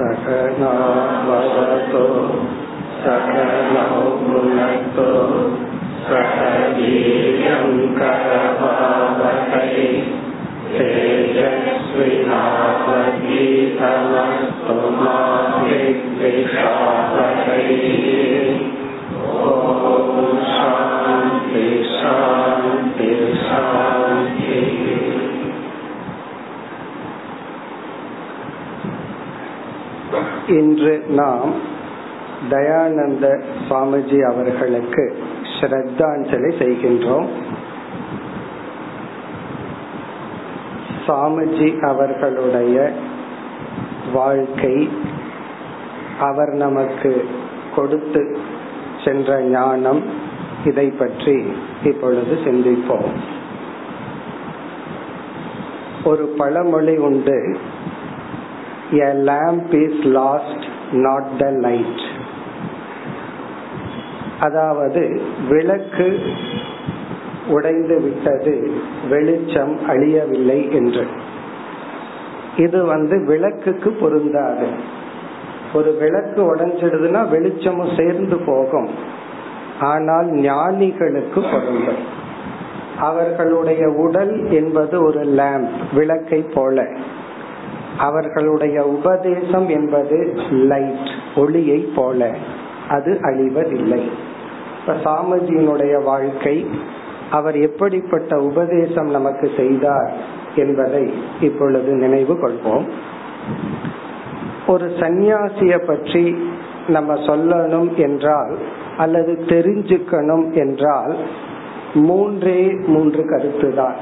सकनावतो सकलौ भुनक्तो सह वीर्यङ्करभावहै तेजस्विनावधीतमस्तु मा विद्विषावहै ॐ शान्ति शान्ति शान्तिः இன்று நாம் தயானந்த சுவாமிஜி அவர்களுக்கு ஸ்ரத்தாஞ்சலி செய்கின்றோம். சாமிஜி அவர்களுடைய வாழ்க்கை அவர் நமக்கு கொடுத்து சென்ற ஞானம் இதை பற்றி இப்பொழுது சிந்திப்போம். ஒரு பழமொழி உண்டு. A lamp is lost not the light அதாவது விளக்கு உடைந்து விட்டது வெளிச்சம் அழியவில்லை என்று. இது வந்து விளக்குக்கு பொருந்தாது. ஒரு விளக்கு உடைஞ்சிடுதுன்னா வெளிச்சமும் சேர்ந்து போகும். ஆனால் ஞானிகளுக்கு பொருந்தும். அவர்களுடைய உடல் என்பது ஒரு லேம்ப் விளக்கை போல. அவர்களுடைய உபதேசம் என்பது லைட் ஒளியை போல. அது அழிவதில்லை. இப்ப சாமிஜியினுடைய வாழ்க்கை அவர் எப்படிப்பட்ட உபதேசம் நமக்கு செய்தார் என்பதை இப்பொழுது நினைவு கொள்வோம். ஒரு சந்நியாசிய பற்றி நம்ம சொல்லணும் என்றால் அல்லது தெரிஞ்சுக்கணும் என்றால் மூன்றே மூன்று கருத்து தான்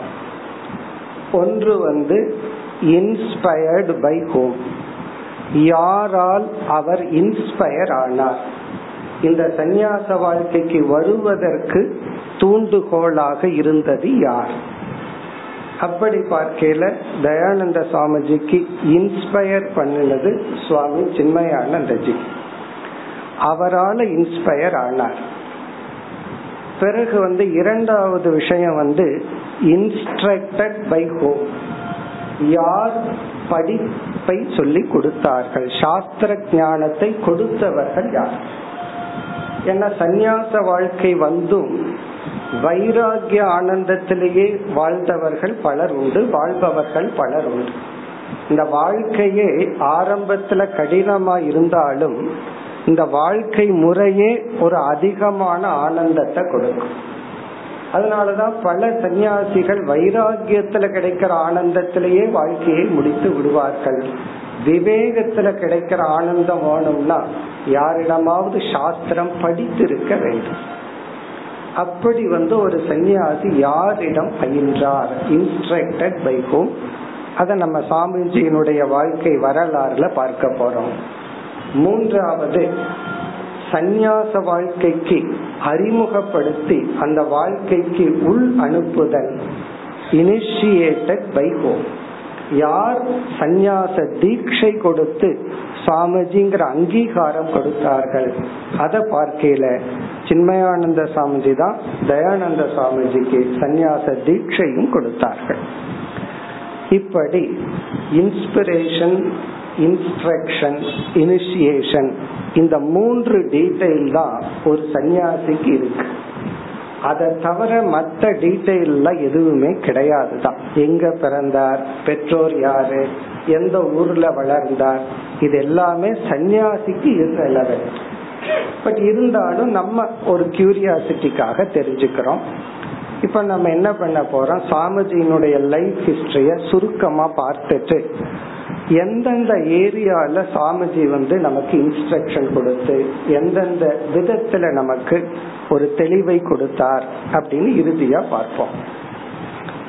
ஒன்று வந்து இன்ஸ்பயர்டு பை ஹோம் யாரால் அவர் இன்ஸ்பயர் ஆனார்? இந்த சந்நியாச வாழ்க்கைக்கு வருவதற்கு தூண்டுகோலாக இருந்தது யார்? அப்படி பார்க்கல தயானந்த சுவாமிஜிக்கு இன்ஸ்பயர் பண்ணினது சுவாமி சின்மயானந்தஜி. அவரால் இன்ஸ்பயர் ஆனார். பிறகு வந்து இரண்டாவது விஷயம் வந்து இன்ஸ்ட்ரக்டட் பை ஹோம் யார் படிப்பை சொல்லி கொடுத்தார்கள்? சாஸ்திர ஞானத்தை கொடுத்தவர்கள் யார்? என்ன சந்நியாச வாழ்க்கை வந்தும் வைராகிய ஆனந்தத்திலேயே வாழ்ந்தவர்கள் பலர் உண்டு வாழ்பவர்கள் பலர் உண்டு. இந்த வாழ்க்கையே ஆரம்பத்துல கடினமா இருந்தாலும் இந்த வாழ்க்கை முறையே ஒரு அதிகமான ஆனந்தத்தை கொடுக்கும். அதனாலதான் பல சன்னியாசிகள் வைராகியத்துல கிடைக்கிற ஆனந்தத்திலேயே வாழ்க்கையை முடித்து விடுவார்கள். விவேகத்துல கிடைக்கிற ஆனந்தம் வேணும்னா யாரிடமாவது சாஸ்திரம் படித்திருக்க வேண்டும். அப்படி வந்து ஒரு சன்னியாசி யாரிடம் பயின்றார்? இன்ஸ்ட்ரக்டட் பை ஹோம் அதை நம்ம சாமிஜியினுடைய வாழ்க்கை வரலாறுல பார்க்க போறோம். மூன்றாவது சந்நியாச வாழ்க்கைக்கு அறிமுகப்படுத்தி அந்த வாழ்க்கைக்கு உள் அனுப்புதல். இனிஷியேட்டட் பை ஹோம் யார் சந்நியாச தீட்சை கொடுத்து சாமிஜிங்கிற அங்கீகாரம் கொடுத்தார்கள்? அதை பார்க்கல சின்மயானந்த சாமிஜி தான் தயானந்த சாமிஜிக்கு சந்நியாச தீட்சையும் கொடுத்தார்கள். இப்படி இன்ஸ்பிரேஷன் இன்ஸ்ட்ரக்ஷன் இனிஷியேஷன் இந்த மூன்று டீட்டெயில் தான் ஒரு சன்னியாசிக்கு இருக்கு. அதை தவிர மற்ற டீட்டெயில்ல எதுவுமே கிடையாது தான். எங்க பிறந்தார் பெற்றோர் யாரு எந்த ஊர்ல வளர்ந்தார் இது எல்லாமே சன்னியாசிக்கு இரலவெண்ட் பட் இருந்தாலும் நம்ம ஒரு கியூரியாசிட்டிக்காக தெரிஞ்சுக்கிறோம். இப்ப நம்ம என்ன பண்ண போறோம்? சாமிஜியினுடைய லைஃப் ஹிஸ்டரிய சுருக்கமா பார்த்துட்டு எந்தெந்த ஏரியால சாமிஜி வந்து நமக்கு இன்ஸ்ட்ரக்ஷன் கொடுத்து எந்தெந்த விதத்துல நமக்கு ஒரு தெளிவை கொடுத்தார் அப்படின்னு இறுதியா பார்ப்போம்.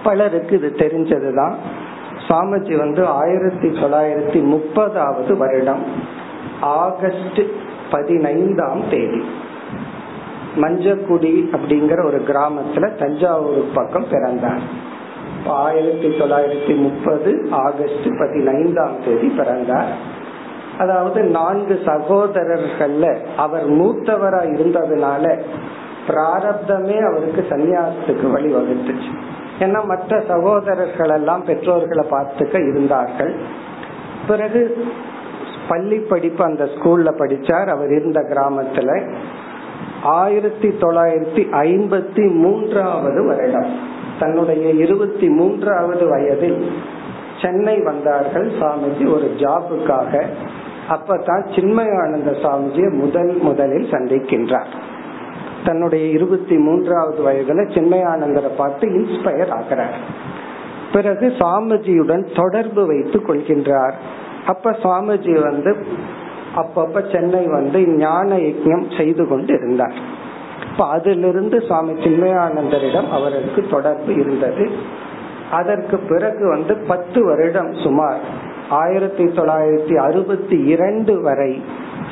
பலருக்கு இது தெரிஞ்சதுதான். சாமிஜி வந்து ஆயிரத்தி தொள்ளாயிரத்தி முப்பதாவது வருடம் ஆகஸ்ட் பதினைந்தாம் தேதி. மஞ்சக்குடி அப்படிங்கிற ஒரு கிராமத்துல தஞ்சாவூர் பக்கம் பிறந்தார். ஆயிரத்தி தொள்ளாயிரத்தி முப்பது ஆகஸ்ட் பதினைந்தாம் தேதி பிறந்தார். அதாவது நான்கு சகோதரர்கள்ல அவர் மூத்தவரா இருந்ததுனால பிராரப்தமே அவருக்கு சன்னியாசத்துக்கு வழிவகுத்துச்சு. ஏன்னா மற்ற சகோதரர்கள் எல்லாம் பெற்றோர்களை பார்த்துக்க இருந்தார்கள். பிறகு பள்ளி படிப்பு அந்த ஸ்கூல்ல படிச்சார். அவர் இருந்த கிராமத்துல ஆயிரத்தி தொள்ளாயிரத்தி ஐம்பத்தி மூன்றாவது வருடம். தன்னுடைய இருபத்தி மூன்றாவது வயதில் சென்னை வந்தார்கள் சாமிஜி ஒரு ஜாபுக்காக. அப்பதான் சின்மயானந்த சாமிஜியை முதல் முதலில் சந்திக்கின்றார். தன்னுடைய இருபத்தி மூன்றாவது வயதுல சின்மயானந்தரை பார்த்து இன்ஸ்பயர் ஆகிறார். பிறகு சாமிஜியுடன் தொடர்பு வைத்துக் கொள்கின்றார். அப்ப சுவாமிஜி வந்து அப்பப்ப சென்னை வந்து ஞான யஜம் செய்து கொண்டு இருந்தார் அப்ப அதிலிருந்து சுவாமி சின்மயானந்தரிடம் அவருக்கு தொடர்பு இருந்தது. அதற்கு பிறகு வந்து பத்து வருடம் சுமார் ஆயிரத்தி தொள்ளாயிரத்தி அறுபத்தி இரண்டு வரை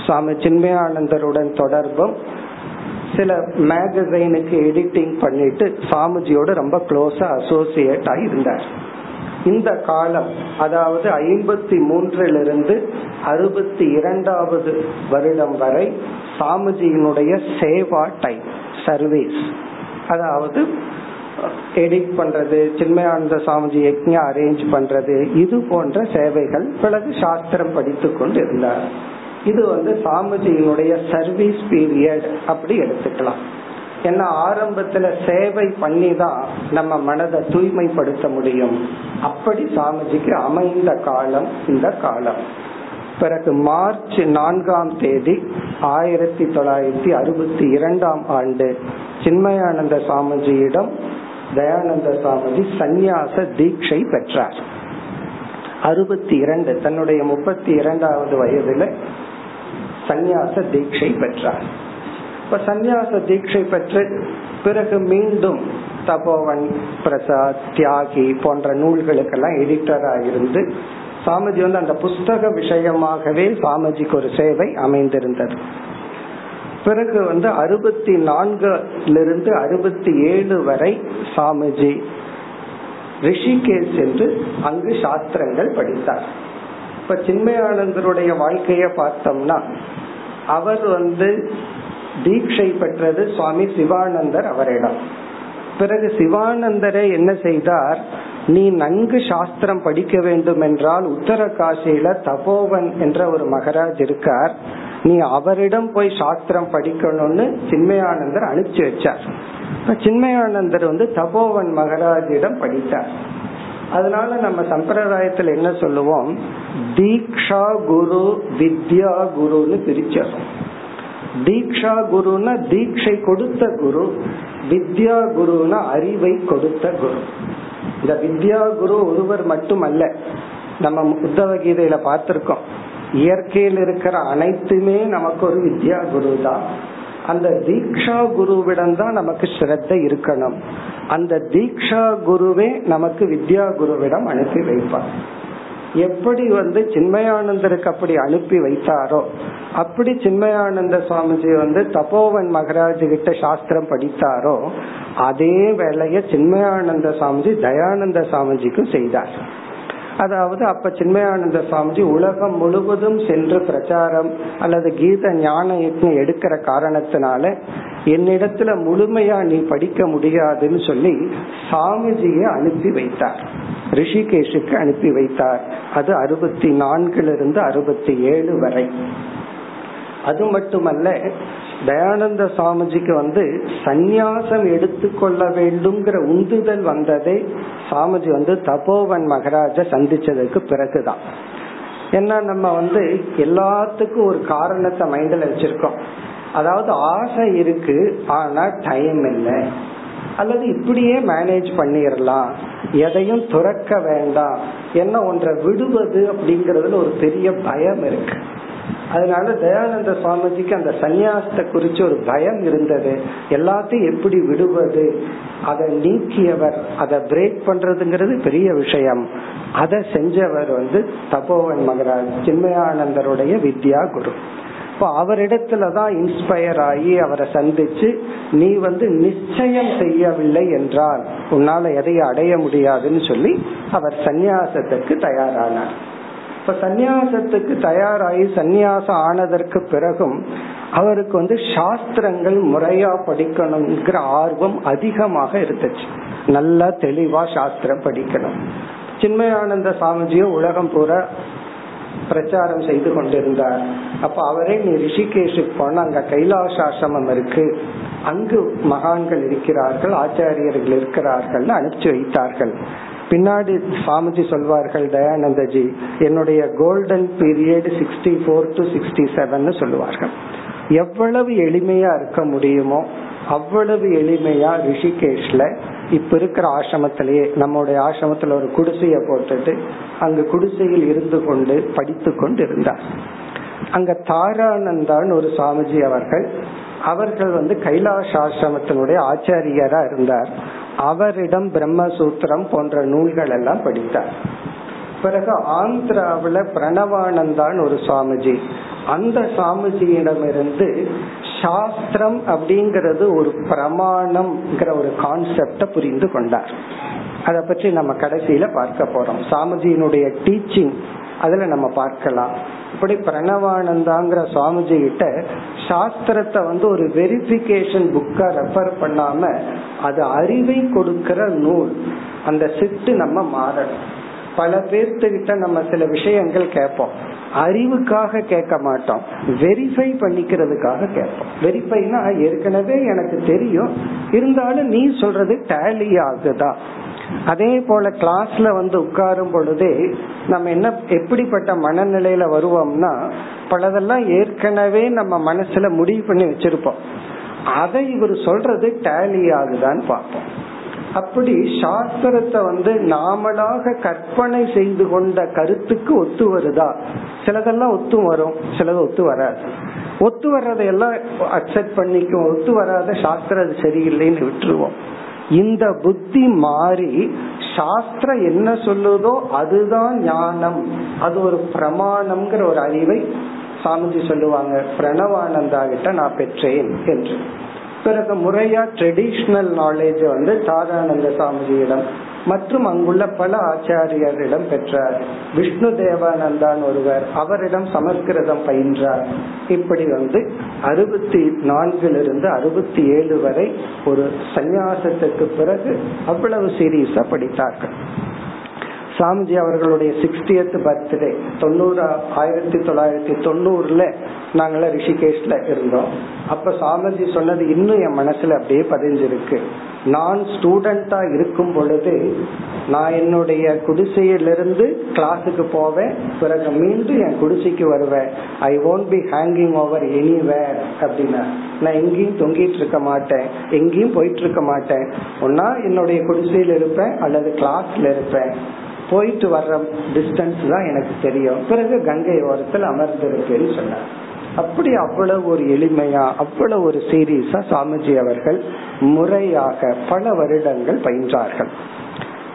சுவாமி சின்மயானந்தருடன் தொடர்பும் சில மேகசைனுக்கு எடிட்டிங் பண்ணிட்டு சாமிஜியோட ரொம்ப க்ளோஸா அசோசியேட் ஆகி இருந்தார். இந்த காலம் அதாவது ஐம்பத்தி மூன்றிலிருந்து அறுபத்தி இரண்டாவது வருடம் வரை சாமிஜியினுடைய சேவா டைம் சர்வீஸ் அதாவது எடிட் பண்றது சின்மயானந்த சாமிஜி யக்ஞா அரேஞ்ச் பண்றது இது போன்ற சேவைகள் பிறகு சாஸ்திரம் படித்து கொண்டு இருந்தார் இது வந்து சாமிஜியினுடைய சர்வீஸ் பீரியட் அப்படி எடுத்துக்கலாம். ஏன்னா ஆரம்பத்துல சேவை பண்ணி தான் நம்ம மனதை தூய்மைப்படுத்த முடியும். அப்படி சாமிஜிக்கு அமைந்த காலம் இந்த காலம். பிறகு மார்ச் நான்காம் தேதி ஆயிரத்தி தொள்ளாயிரத்தி அறுபத்தி இரண்டாம் ஆண்டு சின்மயானந்த சாமிஜியிடம் தயானந்த சாமிஜி சந்நியாச தீட்சை பெற்றார். அறுபத்தி இரண்டு தன்னுடைய முப்பத்தி இரண்டாவது வயதுல சந்நியாச தீட்சை பெற்றார். இப்ப சந்நியாச தீட்சை பெற்று பிறகு மீண்டும் தபோவன் பிரசாத் தியாகி போன்ற நூல்களுக்கெல்லாம் எடிட்டரா இருந்து சாமிஜி வந்து அந்த புஸ்தக விஷயமாகவே சாமிஜிக்கு ஒரு சேவை அமைந்திருந்தது பிறகு வந்து அறுபத்தி நான்கிலிருந்து அறுபத்தி ஏழு வரை சாமிஜி ரிஷிகேஷ் என்று அங்கு சாஸ்திரங்கள் படித்தார் இப்ப சின்மயானந்தருடைய வாழ்க்கைய பார்த்தோம்னா அவர் வந்து தீட்சை பெற்றது சுவாமி சிவானந்தர் அவரிடம். பிறகு சிவானந்தரை என்ன செய்தார்? நீ நன்கு சாஸ்திரம் படிக்க வேண்டும் என்றால் உத்தரகாசியில தபோவன் என்ற ஒரு மகராஜ் இருக்கார். நீ அவரிடம் போய் சாஸ்திரம் படிக்கணும்னு சின்மயானந்தர் அனுப்பிச்சு வச்சார். சின்மயானந்தர் வந்து தபோவன் மகராஜிடம் படித்தார். அதனால நம்ம சம்பிரதாயத்துல என்ன சொல்லுவோம்? தீக்ஷா குரு வித்யா குருன்னு பிரிச்சோம் தீக்ஷா குருன்னா தீட்சை கொடுத்த குரு வித்யா குருன்னா அறிவை கொடுத்த குரு. இந்த வித்யா குரு ஒருவர் மட்டுமல்ல நம்ம உத்தவ கீதையில பார்த்திருக்கோம். இயற்கையில் இருக்கிற அனைத்துமே நமக்கு ஒரு வித்யா குரு தான் அந்த தீக்ஷா குருவிடம் தான் நமக்கு ஸ்ரத்த இருக்கணும். அந்த தீக்ஷா குருவே நமக்கு வித்யா குருவிடம் அனுப்பி வைப்பார். எப்படி வந்து சின்மயானந்தருக்கு அப்படி அனுப்பி வைத்தாரோ அப்படி சின்மயானந்த சுவாமிஜி வந்து தபோவன் மகராஜ் கிட்ட சாஸ்திரம் படித்தாரோ அதே வேலைய சின்மயானந்த சுவாமிஜி தயானந்த சுவாமிஜிக்கும் செய்தார். அதாவது அப்ப சின்மயானந்த சுவாமிஜி உலகம் முழுவதும் சென்று பிரச்சாரம் அல்லது கீத ஞான யத்னம் எடுக்கிற காரணத்தினால என்னிடத்துல முழுமையா நீ படிக்க முடியாதுன்னு சொல்லி சாமிஜியை அனுப்பி வைத்தார். ரிஷிகேஷுக்கு அனுப்பி வைத்தார். அது அறுபத்தி நான்குல இருந்து அறுபத்தி ஏழு வரை. அது மட்டுமல்ல தயானந்த சாமிஜிக்கு வந்து சந்நியாசம் எடுத்துக்கொள்ள வேண்டும்ங்கிற உந்துதல் வந்ததே சாமிஜி வந்து தபோவன் மகராஜ சந்திச்சதுக்கு பிறகுதான். ஏன்னா நம்ம வந்து எல்லாத்துக்கும் ஒரு காரணத்தை மைண்டில் வச்சிருக்கோம். அதாவது ஆசை இருக்கு ஆனா டைம் இல்லை. அல்லது இப்படியே மேனேஜ் பண்ணிடலாம் எதையும் துறக்க வேண்டாம். என்ன ஒன்றை விடுவது அப்படிங்கறதுல ஒரு பெரிய பயம் இருக்கு. அதனால தயானந்த சுவாமிஜிக்கு அந்த சன்னியாசத்தை குறிச்சு ஒரு பயம் இருந்தது. எல்லாத்தையும் எப்படி விடுவது அதை நீக்கியவர் அதை பிரேக் பண்றதுங்கிறது பெரிய விஷயம். அதை செஞ்சவர் வந்து தபோவன் மகராஜ் சின்மயானந்தருடைய வித்யா குரு இப்போ அவரிடத்துலதான் இன்ஸ்பயர் ஆகி அவரை சந்திச்சு நீ வந்து நிச்சயம் செய்யவில்லை என்றால் உன்னால எதையும் அடைய முடியாதுன்னு சொல்லி அவர் சந்நியாசத்துக்கு தயாரானார். இப்ப சந்நியாசத்துக்கு தயாராகி சந்நியாசம் ஆனதற்கு பிறகும் அவருக்கு வந்து சாஸ்திரங்கள் முறையா படிக்கணுங்கிற ஆர்வம் அதிகமாக இருந்துச்சு. நல்லா தெளிவா சாஸ்திரம் படிக்கணும். சின்மயானந்த சாமிஜியும் உலகம் பூரா பிரச்சாரம் செய்து கொண்டிருந்தார். அப்ப அவரே நீ ரிஷிகேஷுக்கு போன அங்க கைலாசாசிரமம் இருக்கு. அங்கு மகான்கள் இருக்கிறார்கள் ஆச்சாரியர்கள் இருக்கிறார்கள் அனுப்பிச்சு வைத்தார்கள். பின்னாடி சுவாமிஜி சொல்வார்கள் தயானந்தஜி என்னுடைய golden period sixty four to sixty seven சொல்லுவார்கள். எவ்வளவு எளிமையா இருக்க முடியுமோ அவ்வளவு எளிமையா ரிஷிகேஷ்ல இப்ப இருக்கிற ஆசிரமத்திலேயே நம்முடைய ஆசிரமத்துல ஒரு குடிசைய போட்டுட்டு அங்கு குடிசையில் இருந்து கொண்டு படித்து கொண்டு இருந்தார் அங்க தாரானந்தான் ஒரு சாமிஜி அவர்கள் அவர்கள் வந்து கைலாஷ் ஆசிரமத்தினுடைய ஆச்சாரியரா இருந்தார். அவரிடம் பிரம்மசூத்திரம் போன்ற நூல்கள் எல்லாம் படித்தார். பிறகு ஆந்திராவில பிரணவானந்தான் ஒரு சுவாமிஜி அந்த சாமிஜியிடமிருந்து சாஸ்திரம் அப்படிங்கறது ஒரு பிரமாணம்ங்கிற ஒரு கான்செப்ட புரிந்து கொண்டார். அத பற்றி நம்ம கடைசியில பார்க்க போறோம். சாமிஜியினுடைய டீச்சிங் அதுல நம்ம பார்க்கலாம். இப்படி பிரணவானந்தாங்கிற சுவாமிஜி கிட்ட சாஸ்திரத்தை வந்து ஒரு வெரிபிகேஷன் புக்கா ரெஃபர் பண்ணாம அது அறிவை கொடுக்கிற நூல். அந்த சிட்டு நம்ம மாறணும். பல பேர்த்துக்கிட்ட நம்ம சில விஷயங்கள் கேட்போம். அறிவுக்காக கேட்க மாட்டோம். வெரிஃபை பண்ணிக்கிறதுக்காக கேட்போம். வெரிஃபைனா ஏற்கனவே எனக்கு தெரியும். இருந்தாலும் நீ சொல்றது டேலி ஆகுதா? அதே போல கிளாஸ்ல வந்து உட்காரும் பொழுதே நம்ம என்ன எப்படிப்பட்ட மனநிலையில வருவோம்னா பலதெல்லாம் ஏற்கனவே நம்ம மனசுல முடிவு பண்ணி வச்சிருப்போம். அதை இவர் சொல்றது டேலி ஆகுதான்னு பார்ப்போம். அப்படி சாஸ்திரத்தை வந்து நாமளாக கற்பனை செய்து கொண்ட கருத்துக்கு ஒத்து வருதா? சிலதெல்லாம் ஒத்து வரும் சிலது ஒத்து வராது. ஒத்து வர்றதையெல்லாம் அக்செப்ட் பண்ணிக்கும் ஒத்து வராத சாஸ்திரம் அது சரியில்லைன்னு விட்டுருவோம். இந்த புத்தி மாறி சாஸ்திரம் என்ன சொல்லுதோ அதுதான் ஞானம். அது ஒரு பிரமாணம்ங்கிற ஒரு அறிவை சாமிஜி சொல்லுவாங்க பிரணவானந்தா கிட்ட நான் பெற்றேன் என்று. பிறகு முறையா ட்ரெடிஷ்னல் நாலேஜ் வந்து தாரானந்த சாமிஜியிடம் மற்றும் அங்குள்ள பல ஆச்சாரியரிடம் பெற்றார். விஷ்ணு தேவானந்தான் ஒருவர் அவரிடம் சமஸ்கிருதம் பயின்றார். இப்படி வந்து அறுபத்தி நான்கிலிருந்து அறுபத்தி ஏழு வரை ஒரு சந்நியாசத்துக்கு பிறகு அவ்வளவு சீரியஸா படித்தார்கள். சாமிஜி அவர்களுடைய சிக்ஸ்டியத் பர்த்டே தொண்ணூறு ஆயிரத்தி தொள்ளாயிரத்தி தொண்ணூறுல நாங்கள ரிஷிகேஷ்ல இருந்தோம். அப்ப சாமிஜி சொன்னது இன்னும் என் மனசுல அப்படியே பதிஞ்சிருக்கு. நான் ஸ்டூடெண்டா இருக்கும் பொழுது நான் என்னுடைய குடிசையிலிருந்து கிளாஸுக்கு போவேன். பிறகு மீண்டும் என் குடிசைக்கு வருவேன். I won't be hanging over anywhere அப்படின்னா நான் எங்கேயும் தொங்கிட்டு இருக்க மாட்டேன். எங்கேயும் போயிட்டு இருக்க மாட்டேன். ஒன்னா என்னுடைய குடிசையில் இருப்பேன் அல்லது கிளாஸ்ல இருப்பேன். போயிட்டு வர்ற டிஸ்டன்ஸ் தான் எனக்கு தெரியும். பிறகு கங்கை ஓரத்தில் அமர்ந்திருப்பேன்னு சொன்னார். அப்படி அவ்வளவு ஒரு எளிமையா அவ்வளவு ஒரு சீரியஸா சாமிஜி அவர்கள் முறையாக பல வருடங்கள் பயின்றார்கள்.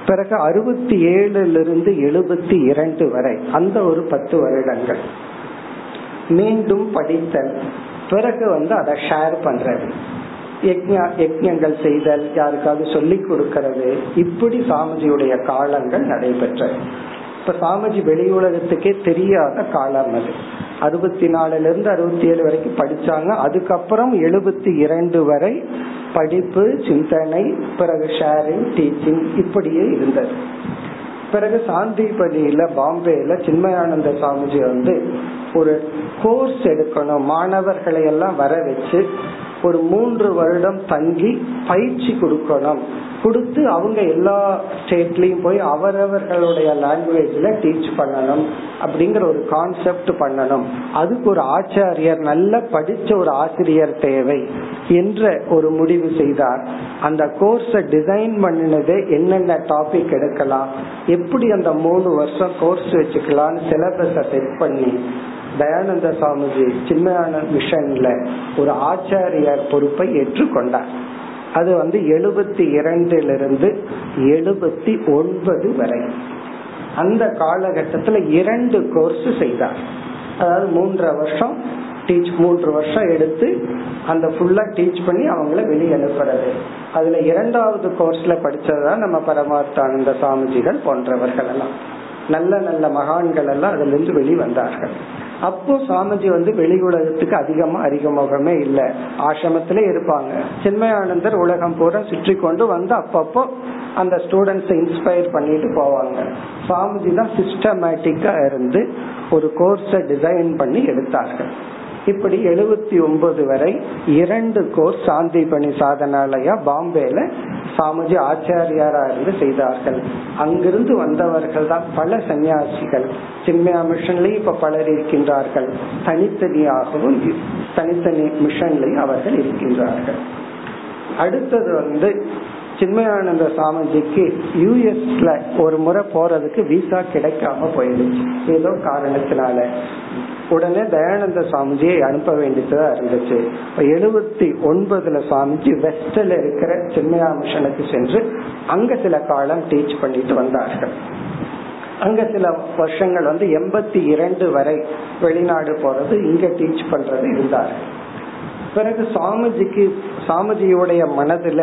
பிறகு அறுபத்தி ஏழுல இருந்து எழுபத்தி இரண்டு வரை அந்த ஒரு பத்து வருடங்கள். மீண்டும் படித்தல் பிறகு வந்து அதை ஷேர் பண்றது யஜ்யங்கள் செய்தல் யாருக்காவது சொல்லி கொடுக்கறது. இப்படி சாமிஜியுடைய காலங்கள் நடைபெற்றது இப்ப சாமிஜி வெளி உலகத்துக்கே தெரியாத காலம் அது. அறுபத்தி நாலுல இருந்து அறுபத்தி ஏழு வரைக்கும் படிச்சாங்க. அதுக்கப்புறம் எழுபத்தி இரண்டு வரை படிப்பு சிந்தனை பிறகு ஷேரிங் டீச்சிங் இப்படியே இருந்தது. பிறகு சாந்திபதியில பாம்பேல சின்மயானந்த சாமிஜி வந்து ஒரு கோர்ஸ் எடுக்கணும். மாணவர்களை எல்லாம் வர வச்சு ஒரு மூன்று வருடம் தங்கி பயிற்சி கொடுக்கணும். கொடுத்து அவங்க எல்லா ஸ்டேட்லயும் போய் அவரவர்களுடைய லாங்குவேஜ்ல டீச் பண்ணணும் அப்படிங்கிற ஒரு கான்செப்ட் பண்ணணும். அதுக்கு ஒரு ஆச்சாரியர் நல்ல படிச்ச ஒரு ஆசிரியர் தேவை என்ற ஒரு முடிவு செய்தார். அந்த கோர்ஸ டிசைன் பண்ணினது என்னென்ன டாபிக் எடுக்கலாம் எப்படி அந்த மூணு வருஷம் கோர்ஸ் வச்சுக்கலாம்னு சிலபஸ செட் பண்ணி தயானந்த சாமிஜி சின்ன மிஷன்ல ஒரு ஆச்சாரியர் பொறுப்பை ஏற்றுக்கொண்டார். அது வந்து எழுபத்தி இரண்டிலிருந்து எழுபத்தி ஒன்பது வரை. அந்த காலகட்டத்துல இரண்டு கோர்ஸ் செய்தார். அதாவது மூன்றரை வருஷம் டீச் மூன்று வருஷம் எடுத்து அந்த ஃபுல்லா டீச் பண்ணி அவங்கள வெளியே அனுப்புறது அதுல இரண்டாவது கோர்ஸ்ல படிச்சதுதான் நம்ம பரமார்த்தானந்த சாமிஜிகள் போன்றவர்கள் எல்லாம் நல்ல நல்ல மகான்கள் எல்லாம் அதுல இருந்து வெளி வந்தார்கள். அப்போ சாமிஜி வந்து வெளி உலகத்துக்கு அதிகமா அறிமுகமே இல்லை. ஆசிரமத்திலே இருப்பாங்க. சின்மயானந்தர் உலகம் பூரா சுற்றி கொண்டு வந்து அப்பப்போ அந்த ஸ்டூடெண்ட்ஸ் இன்ஸ்பயர் பண்ணிட்டு போவாங்க. சாமிஜி தான் சிஸ்டமேட்டிக்கா இருந்து ஒரு கோர்ஸை டிசைன் பண்ணி எடுத்தார்கள். இப்படி எழுபத்தி ஒன்பது வரை இரண்டு கோர்ஸ் சாந்தி பணி சாதனாலயா பாம்பேல சாமிஜி ஆச்சாரியாரா இருந்து செய்தார்கள். அங்கிருந்து வந்தவர்கள் தான் பல சன்னியாசிகள். சின்மயா மிஷன்லயும் இப்ப பலர் இருக்கின்றார்கள். தனித்தனியாகவும் தனித்தனி மிஷன்லயும் அவர்கள் இருக்கின்றார்கள். அடுத்தது வந்து சின்மயானந்த சாமிஜிக்கு யூஎஸ்ல ஒரு முறை போறதுக்கு விசா கிடைக்காம போயிடுச்சு. ஏதோ காரணத்தினால. உடனே தயானந்த சுவாமிஜியை அனுப்ப வேண்டியதா இருந்துச்சு. எழுபத்தி ஒன்பதுல சுவாமிஜி வெஸ்ட்ல இருக்கிற சின்மயா மிஷனுக்கு சென்று அங்க சில காலம் டீச் பண்ணிட்டு வந்தார்கள். அங்க சில வருஷங்கள் வந்து எண்பத்தி இரண்டு வரை வெளிநாடு போறது இங்க டீச் பண்றது இருந்தார்கள். பிறகு சாமிஜிக்கு சாமிஜியுடைய மனதுல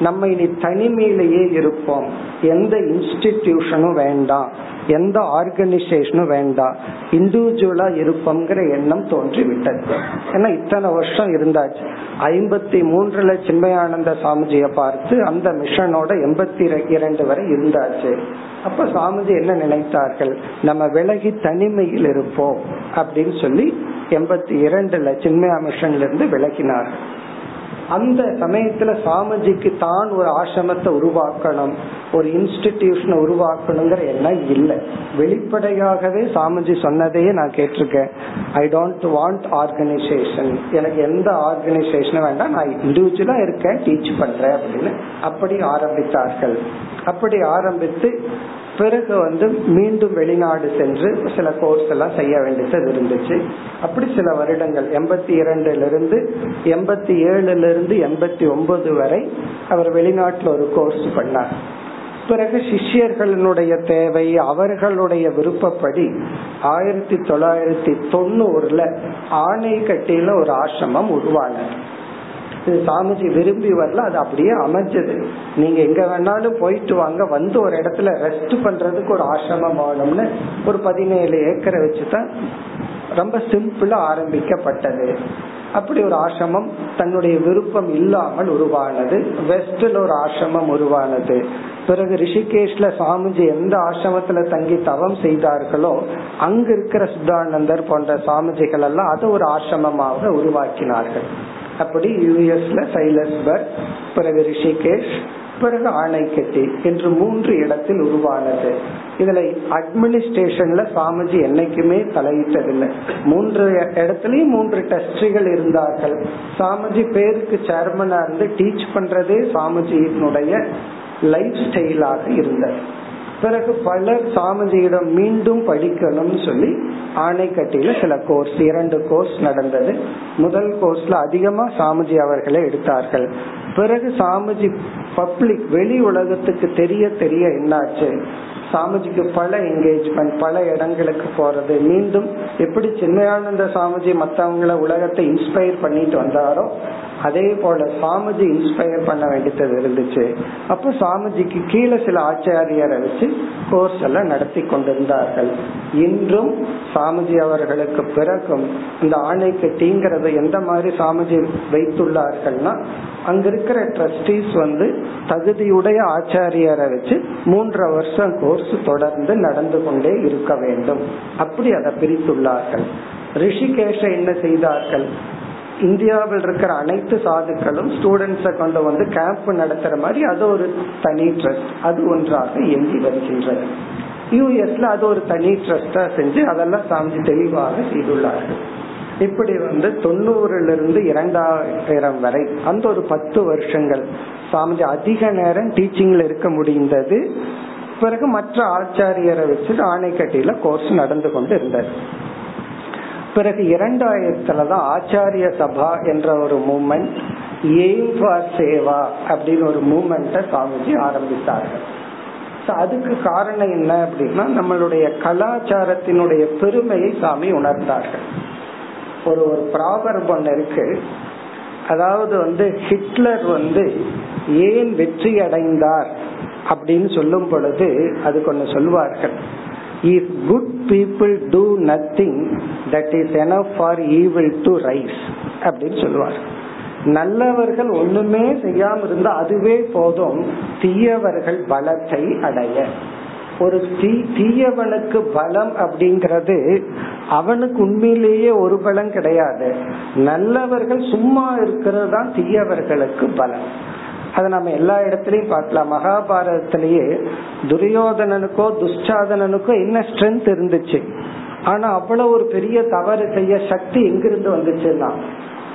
நம்ம இனி தனிமையிலேயே இருப்போம். எந்த இன்ஸ்டிடியூஷனும் வேண்டாம் எந்த ஆர்கனைசேஷனும் வேண்டாம் இண்டிவிஜுவலா இருப்போம்ங்கிற எண்ணம் தோன்றி விட்டது ஏன்னா இத்தனை வருஷம் இருந்தாச்சு. ஐம்பத்தி மூன்றுல சின்மயானந்த சாமிஜிய பார்த்து அந்த மிஷனோட எண்பத்தி இரண்டு வரை இருந்தாச்சு. அப்ப சாமிஜி என்ன நினைத்தார்கள்? நம்ம விலகி தனிமையில் இருப்போம் அப்படின்னு சொல்லி எண்பத்தி இரண்டுல சின்மயா மிஷன்ல இருந்து விலகினார்கள். அந்த சமயத்துல சாமிஜிக்கு தான் ஒரு ஆசிரமத்தை உருவாக்கணும் ஒரு இன்ஸ்டிடியூஷனை உருவாக்கணுங்கிற எண்ணம் இல்லை. வெளிப்படையாகவே சாமிஜி சொன்னதையே நான் கேட்டிருக்கேன். ஐ டோன்ட் வாண்ட் ஆர்கனைசேஷன் எனக்கு எந்த ஆர்கனைசேஷனும் வேண்டாம். நான் இண்டிவிஜுவலா இருக்கேன் டீச் பண்றேன் அப்படின்னு. அப்படி ஆரம்பித்தார்கள். அப்படி ஆரம்பித்து பிறகு வந்து மீண்டும் வெளிநாடு சென்று சில கோர்ஸ் எல்லாம் செய்ய வேண்டியது இருந்துச்சு. அப்படி சில வருடங்கள் எண்பத்தி இரண்டுல இருந்து எண்பத்தி ஏழுல இருந்து எண்பத்தி ஒன்பது வரை அவர் வெளிநாட்டுல ஒரு கோர்ஸ் பண்ணார். பிறகு சிஷ்யர்களுடைய தேவை அவர்களுடைய விருப்பப்படி ஆயிரத்தி தொள்ளாயிரத்தி தொண்ணூறுல ஆணைக்கட்டியில ஒரு ஆசிரமம் உருவானது. இது சாமிஜி விரும்பி வரல அது அப்படியே அமைஞ்சது. நீங்க எங்க வேணாலும் போயிட்டு வாங்க வந்து ஒரு இடத்துல ரெஸ்ட் பண்றதுக்கு ஒரு ஆசிரமம் ஆகணும்னு ஒரு பதினேழு ஏக்கரை வச்சுதான் ரொம்ப சிம்பிளா ஆரம்பிக்கப்பட்டது. அப்படி ஒரு ஆசிரமம் தன்னுடைய விருப்பம் இல்லாமல் உருவானது. வெஸ்ட்ல ஒரு ஆசிரமம் உருவானது. பிறகு ரிஷிகேஷ்ல சாமிஜி எந்த ஆசிரமத்துல தங்கி தவம் செய்தார்களோ அங்க இருக்கிற சுத்தானந்தர் போன்ற சாமிஜிகள் எல்லாம் அதை ஒரு ஆசிரமமாக உருவாக்கினார்கள். அப்படி யூஎஸ்ல சைலஸ்பர்க் பிறகு ரிஷிகேஷ் பிறகு ஆணைக்கட்டி என்று மூன்று இடத்தில் உருவானது. இதுல அட்மினிஸ்ட்ரேஷன்ல சாமிஜி என்னைக்குமே தலையிட்டதில்லை. மூன்று இடத்துலயும் மூன்று டெஸ்டிகள் இருந்தார்கள். சாமிஜி பேருக்கு சேர்மனா இருந்து டீச் பண்றதே சாமிஜியினுடைய லைஃப் ஸ்டைலாக இருந்தது. பிறகு பல சாமிஜியிடம் மீண்டும் படிக்கணும்னு சொல்லி ஆணைக்கட்டியில சில கோர்ஸ் இரண்டு கோர்ஸ் நடந்தது. முதல் கோர்ஸ்ல அதிகமா சாமிஜி அவர்களை எடுத்தார்கள். பிறகு சாமிஜி பப்ளிக் வெளி உலகத்துக்கு தெரிய தெரிய என்னாச்சு? சாமிஜிக்கு பல என்கேஜ்மெண்ட் பல இடங்களுக்கு போறது. மீண்டும் எப்படி சின்மயானந்த சாமிஜி மத்தவங்கள உலகத்தை இன்ஸ்பயர் பண்ணிட்டு வந்தாரோ அதே போல சாமிஜி இன்ஸ்பயர் பண்ண வேண்டியது இருந்துச்சு. அப்ப சாமிஜிக்கு கீழே சில ஆச்சாரியரை வச்சு கோர்ஸ் எல்லாம் நடத்தி கொண்டிருந்தார்கள். இன்றும் சாமிஜி அவர்களுக்கு பிறகும் இந்த ஆணைக்கு தீங்கிறத எந்த மாதிரி சாமிஜி வைத்துள்ளார்கள்னா அங்க இருக்கிற ட்ரஸ்டீஸ் வந்து தகுதியுடைய ஆச்சாரியரை வச்சு மூன்றரை வருஷம் கோர்ஸ் தொடர்ந்து நடந்து கொண்டே இருக்க வேண்டும். அப்படி அதை பிரித்துள்ளார்கள். ரிஷிகேஷ என்ன செய்தார்கள்? இந்தியாவில் இருக்கிற அனைத்து சாதுக்களும் ஸ்டூடெண்ட்ஸை கொண்டு வந்து கேம்ப் நடத்துற மாதிரி அது ஒரு தனி ட்ரஸ்ட் அது ஒன்றாக இயங்கி வருகின்றது. யூஎஸ்ல அது ஒரு தனி ட்ரஸ்டா செஞ்சு அதெல்லாம் சாமிஜி தெளிவாக செய்துள்ளார்கள். இப்படி வந்து தொண்ணூறுல இருந்து இரண்டாயிரம் வரை அந்த ஒரு பத்து வருஷங்கள் சாமிஜி அதிக நேரம் டீச்சிங்ல இருக்க முடிந்தது. பிறகு மற்ற ஆச்சாரியரை வச்சு ஆணைக்கட்டியில கோர்ஸ் நடந்து கொண்டு இருந்தது. பிறகு இரண்டாயிரத்துலதான் ஆச்சாரிய சபா என்ற ஒரு மூமெண்ட் எய்ம் ஃபார் சேவா அப்படின்னு ஒரு மூமெண்ட சாமிஜி ஆரம்பித்தார்கள். அதுக்கு காரணம் என்ன அப்படின்னா நம்மளுடைய கலாச்சாரத்தினுடைய பெருமையை சாமி உணர்ந்தார்கள். ஒரு ஒரு ப்ராபர்ப் ஒன்று இருக்கு. அதாவது வந்து ஹிட்லர் வந்து ஏன் வெற்றி அடைந்தார் அப்படின்னு சொல்லும் பொழுது அதுக்கு ஒன்று சொல்வார்கள். If good people do nothing that is enough for evil to rise அப்படின்னு சொல்லுவார். நல்லவர்கள் ஒண்ணுமே செய்யாம இருந்தா அதுவே போதும். தீயவர்கள் பலத்தை அடைய. ஒரு தீ தீயவனுக்கு பலம் அப்படிங்கிறது அவனுக்கு உண்மையிலேயே ஒரு பலம் கிடையாது. நல்லவர்கள் சும்மா இருக்கிறது தான் தீயவர்களுக்கு பலம். அதை நம்ம எல்லா இடத்துலயும் பார்க்கலாம். மகாபாரதத்திலேயே துரியோதனனுக்கோ துஷ்டாதனனுக்கோ என்ன ஸ்ட்ரென்த் இருந்துச்சு? ஆனா அவ்வளவு ஒரு பெரிய தவறு செய்ய சக்தி எங்கிருந்து வந்துச்சுன்னா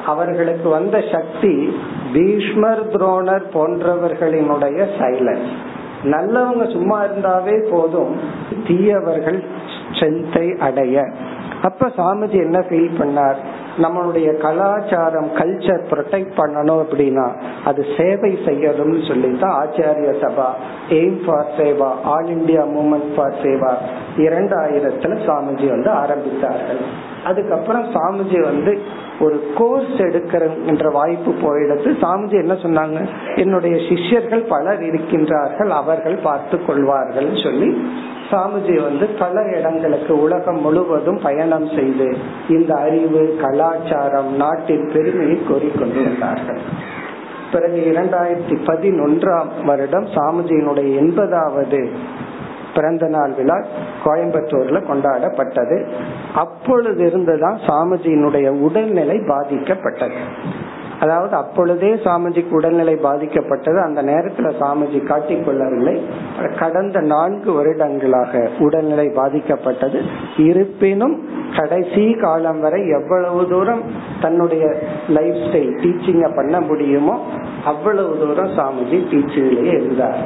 அவர்களுக்கு வந்த சக்தி பீஷ்மர் துரோணர் போன்றவர்களினுடைய சைலன்ஸ் நல்லவங்க சும்மா இருந்தாவே போதும் தீயவர்கள் ஸ்ட்ரென்த்தை அடைய. அப்ப சாமிஜி என்ன ஃபீல் பண்ணார்? நம்மளுடைய கலாச்சாரம் கல்ச்சர் ப்ரொடெக்ட் பண்ணணும் அப்படின்னா அது சேவை செய்யணும்னு சொல்லி தான் Acharya Sabha aim for seva all India movement for seva இரண்டாயிரத்துல Swamiji வந்து ஆரம்பித்தார்கள். அதுக்கப்புறம் சாமிஜி வந்து ஒரு கோர்ஸ் எடுக்கிற வாய்ப்பு போயிடுது சாமிஜி என்ன சொன்னாங்க? என்னுடைய சிஷ்யர்கள் பலர் இருக்கின்றார்கள் அவர்கள் பார்த்து கொள்வார்கள் சொல்லி சாமிஜி வந்து பல இடங்களுக்கு உலகம் முழுவதும் பயணம் செய்து இந்த அறிவு கலாச்சாரம் நாட்டின் பெருமையை கோரிக்கொண்டிருந்தார்கள் பிறகு இரண்டாயிரத்தி பதினொன்றாம் வருடம் சாமிஜியினுடைய எண்பதாவது பிறந்த நாள் விழா கோயம்புத்தூர்ல கொண்டாடப்பட்டது. அப்பொழுது இருந்துதான் சாமிஜியினுடைய உடல்நிலை பாதிக்கப்பட்டது. அதாவது அப்பொழுதே சாமிஜிக்கு உடல்நிலை பாதிக்கப்பட்டது. அந்த நேரத்துல சாமிஜி காட்டிக் கொள்ளவில்லை. கடந்த நான்கு வருடங்களாக உடல்நிலை பாதிக்கப்பட்டது. இருப்பினும் கடைசி காலம் வரை எவ்வளவு தூரம் தன்னுடைய லைஃப் ஸ்டைல் டீச்சிங்க பண்ண முடியுமோ அவ்வளவு தூரம் சாமிஜி டீச்சிங்லயே இருந்தார்.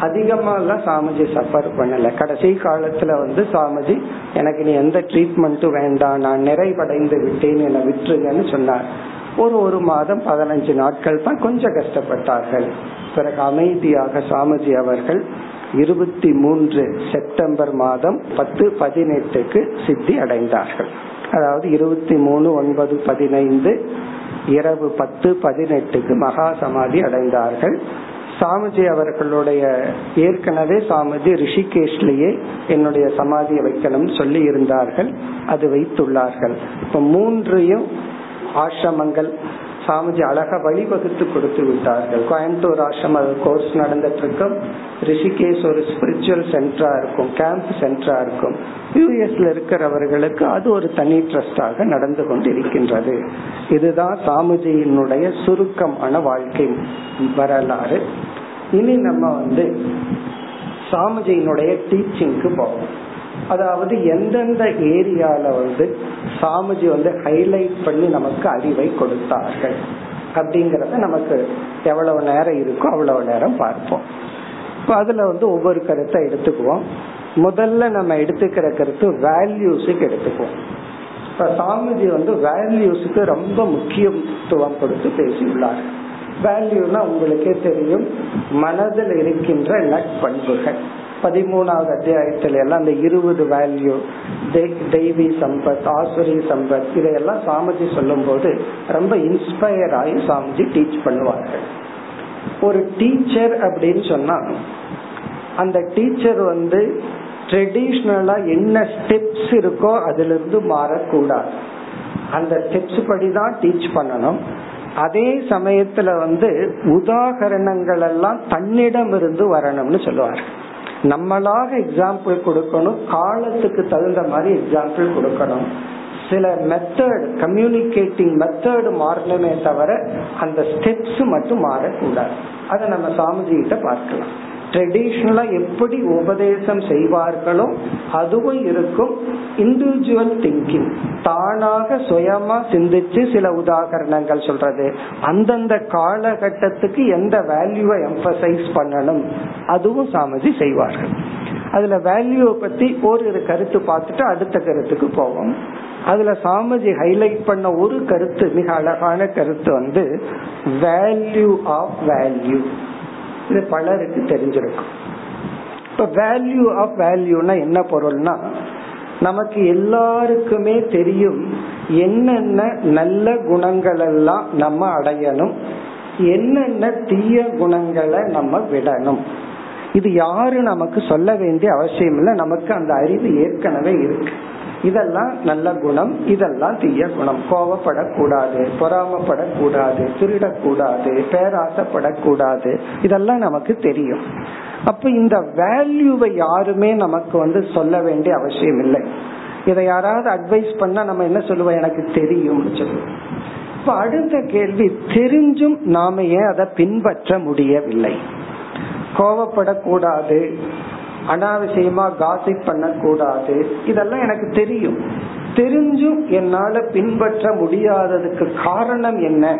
அதிகமா எல்லாம் சாமிஜி சஃபர் பண்ணல. கடைசி காலத்துல வந்து சாமிஜி எனக்கு நீ எந்த ட்ரீட்மெண்ட்டும் வேண்டாம். நான் நிறைவடைந்து விட்டேன். என்னை விட்டுருங்கன்னு சொன்னார். ஒரு ஒரு மாதம் பதினஞ்சு நாட்கள் தான் கொஞ்சம் கஷ்டப்பட்டார்கள். பிறகு அமைதியாக சாமிஜி அவர்கள் இருபத்தி மூன்று செப்டம்பர் மாதம் பத்து பதினெட்டுக்கு சித்தி அடைந்தார்கள். அதாவது இருபத்தி மூணு ஒன்பது பதினைந்து இரவு பத்து பதினெட்டுக்கு மகா சமாதி அடைந்தார்கள். சாமிஜி அவர்களுடைய ஏற்கனவே சாமிஜி ரிஷிகேஷ்லயே என்னுடைய சமாதியை வைக்கணும் சொல்லி இருந்தார்கள் அது வைத்துள்ளார்கள். இப்ப மூன்றையும் ஆசிரமங்கள். சாமிஜி அழகா வழிவகுத்து கொடுத்து விட்டார்கள். கோயம்புத்தூர் ஆசிரம கோர்ஸ் நடந்துட்டு இருக்கும் ரிஷிகேஷ் ஒரு ஸ்பிரிச்சுவல் சென்டரா இருக்கும். கேம்ப் சென்டரா இருக்கும். யூஎஸ்ல இருக்கிறவர்களுக்கு அது ஒரு தனி ட்ரஸ்டாக நடந்து கொண்டு இருக்கின்றது இதுதான் சாமிஜியினுடைய சுருக்கமான வாழ்க்கை வரலாறு. இனி நம்ம வந்து சாமிஜியினுடைய டீச்சிங்க்கு போவோம். அதாவது எந்தெந்த ஏரியால வந்து சாமிஜி வந்து ஹைலைட் பண்ணி நமக்கு அறிவை கொடுத்தார்கள் அப்படிங்கறத நமக்கு எவ்வளவு நேரம் இருக்கோ அவ்வளவு நேரம் பார்ப்போம். இப்ப அதுல வந்து ஒவ்வொரு கருத்தை எடுத்துக்குவோம். முதல்ல நம்ம எடுத்துக்கிற கருத்து வேல்யூஸுக்கு எடுத்துக்குவோம். இப்ப சாமிஜி வந்து வேல்யூஸுக்கு ரொம்ப முக்கியத்துவம் கொடுத்து பேசியுள்ளார். வேல்யூனா உங்களுக்கே தெரியும் மனதில் இருக்கின்ற நட்பண்புகள் பதிமூணாவது அத்தியாயத்துல எல்லாம் அந்த இருபது வேல்யூ தெய்வி சம்பத் ஆசுரி சம்பத் இதையெல்லாம் சாமிஜி சொல்லும் போது ரொம்ப இன்ஸ்பயர் ஆகி சாமிஜி டீச் பண்ணுவார்கள். ஒரு டீச்சர் அப்படின்னு சொன்னா அந்த டீச்சர் வந்து ட்ரெடிஷ்னலா என்ன ஸ்டெப்ஸ் இருக்கோ அதுல இருந்து மாறக்கூடாது. அந்த ஸ்டெப்ஸ் படி தான் டீச் பண்ணணும். அதே சமயத்துல வந்து உதாகரணங்கள் எல்லாம் தன்னிடம் இருந்து வரணும்னு சொல்லுவார்கள். நம்மளாக எக்ஸாம்பிள் கொடுக்கணும் காலத்துக்கு தகுந்த மாதிரி எக்ஸாம்பிள் கொடுக்கணும். சில மெத்தட் கம்யூனிகேட்டிங் மெத்தட் மாறணுமே தவிர அந்த ஸ்டெப்ஸ் மட்டும் மாறக்கூடாது. அதை நம்ம சாமிஜி கிட்ட பார்க்கலாம். ட்ரெடிஷ்னலா எப்படி உபதேசம் செய்வார்களோ அதுவும் இருக்கும் இண்டிவிஜுவல் திங்கிங் தானாக சுயமா சிந்திச்சு சில உதாகரணங்கள் சொல்றது. அந்தந்த காலகட்டத்துக்கு எந்த வேல்யூவை எம்பசைஸ் பண்ணணும்? அதுவும் சாமிஜி செய்வார்கள். அதுல வேல்யூவை பத்தி ஒரு கருத்து பார்த்துட்டு அடுத்த கருத்துக்கு போவோம். அதுல சாமிஜி ஹைலைட் பண்ண ஒரு கருத்து மிக அழகான கருத்து வந்து வேல்யூ ஆஃப் வேல்யூ இது பலருக்கு தெரிஞ்சிருக்கும். இப்ப வேல்யூ ஆஃப் வேல்யூனா என்ன பொருள்னா நமக்கு எல்லாருக்குமே தெரியும் என்னென்ன நல்ல குணங்கள் எல்லாம் நம்ம அடையணும் என்னென்ன தீய குணங்களை நம்ம விடணும். இது யாரு நமக்கு சொல்ல வேண்டிய அவசியம் இல்லை நமக்கு அந்த அறிவு ஏற்கனவே இருக்கு. இதெல்லாம் நல்ல குணம் இதெல்லாம் தீய குணம். கோவப்படக்கூடாது பொறாமப்படக்கூடாது திருடக்கூடாது பேராசப்படக்கூடாது. இதெல்லாம் நமக்கு தெரியும். அப்ப இந்த வேல்யூவை யாருமே நமக்கு வந்து சொல்ல வேண்டிய அவசியம் இல்லை. இதை யாராவது அட்வைஸ் பண்ணா நம்ம என்ன சொல்லுவோம் எனக்கு தெரியும்னு சொல்லுவோம் இப்ப அடுத்த கேள்வி தெரிஞ்சும் நாம ஏன் அதை பின்பற்ற முடியவில்லை? கோவப்படக்கூடாது அனாவசியமா காசிப் பண்ணக்கூடாது. இதெல்லாம் எனக்கு தெரியும். தெரிஞ்சும் என்னால பின்பற்ற முடியாததுக்கு காரணம் என்ன?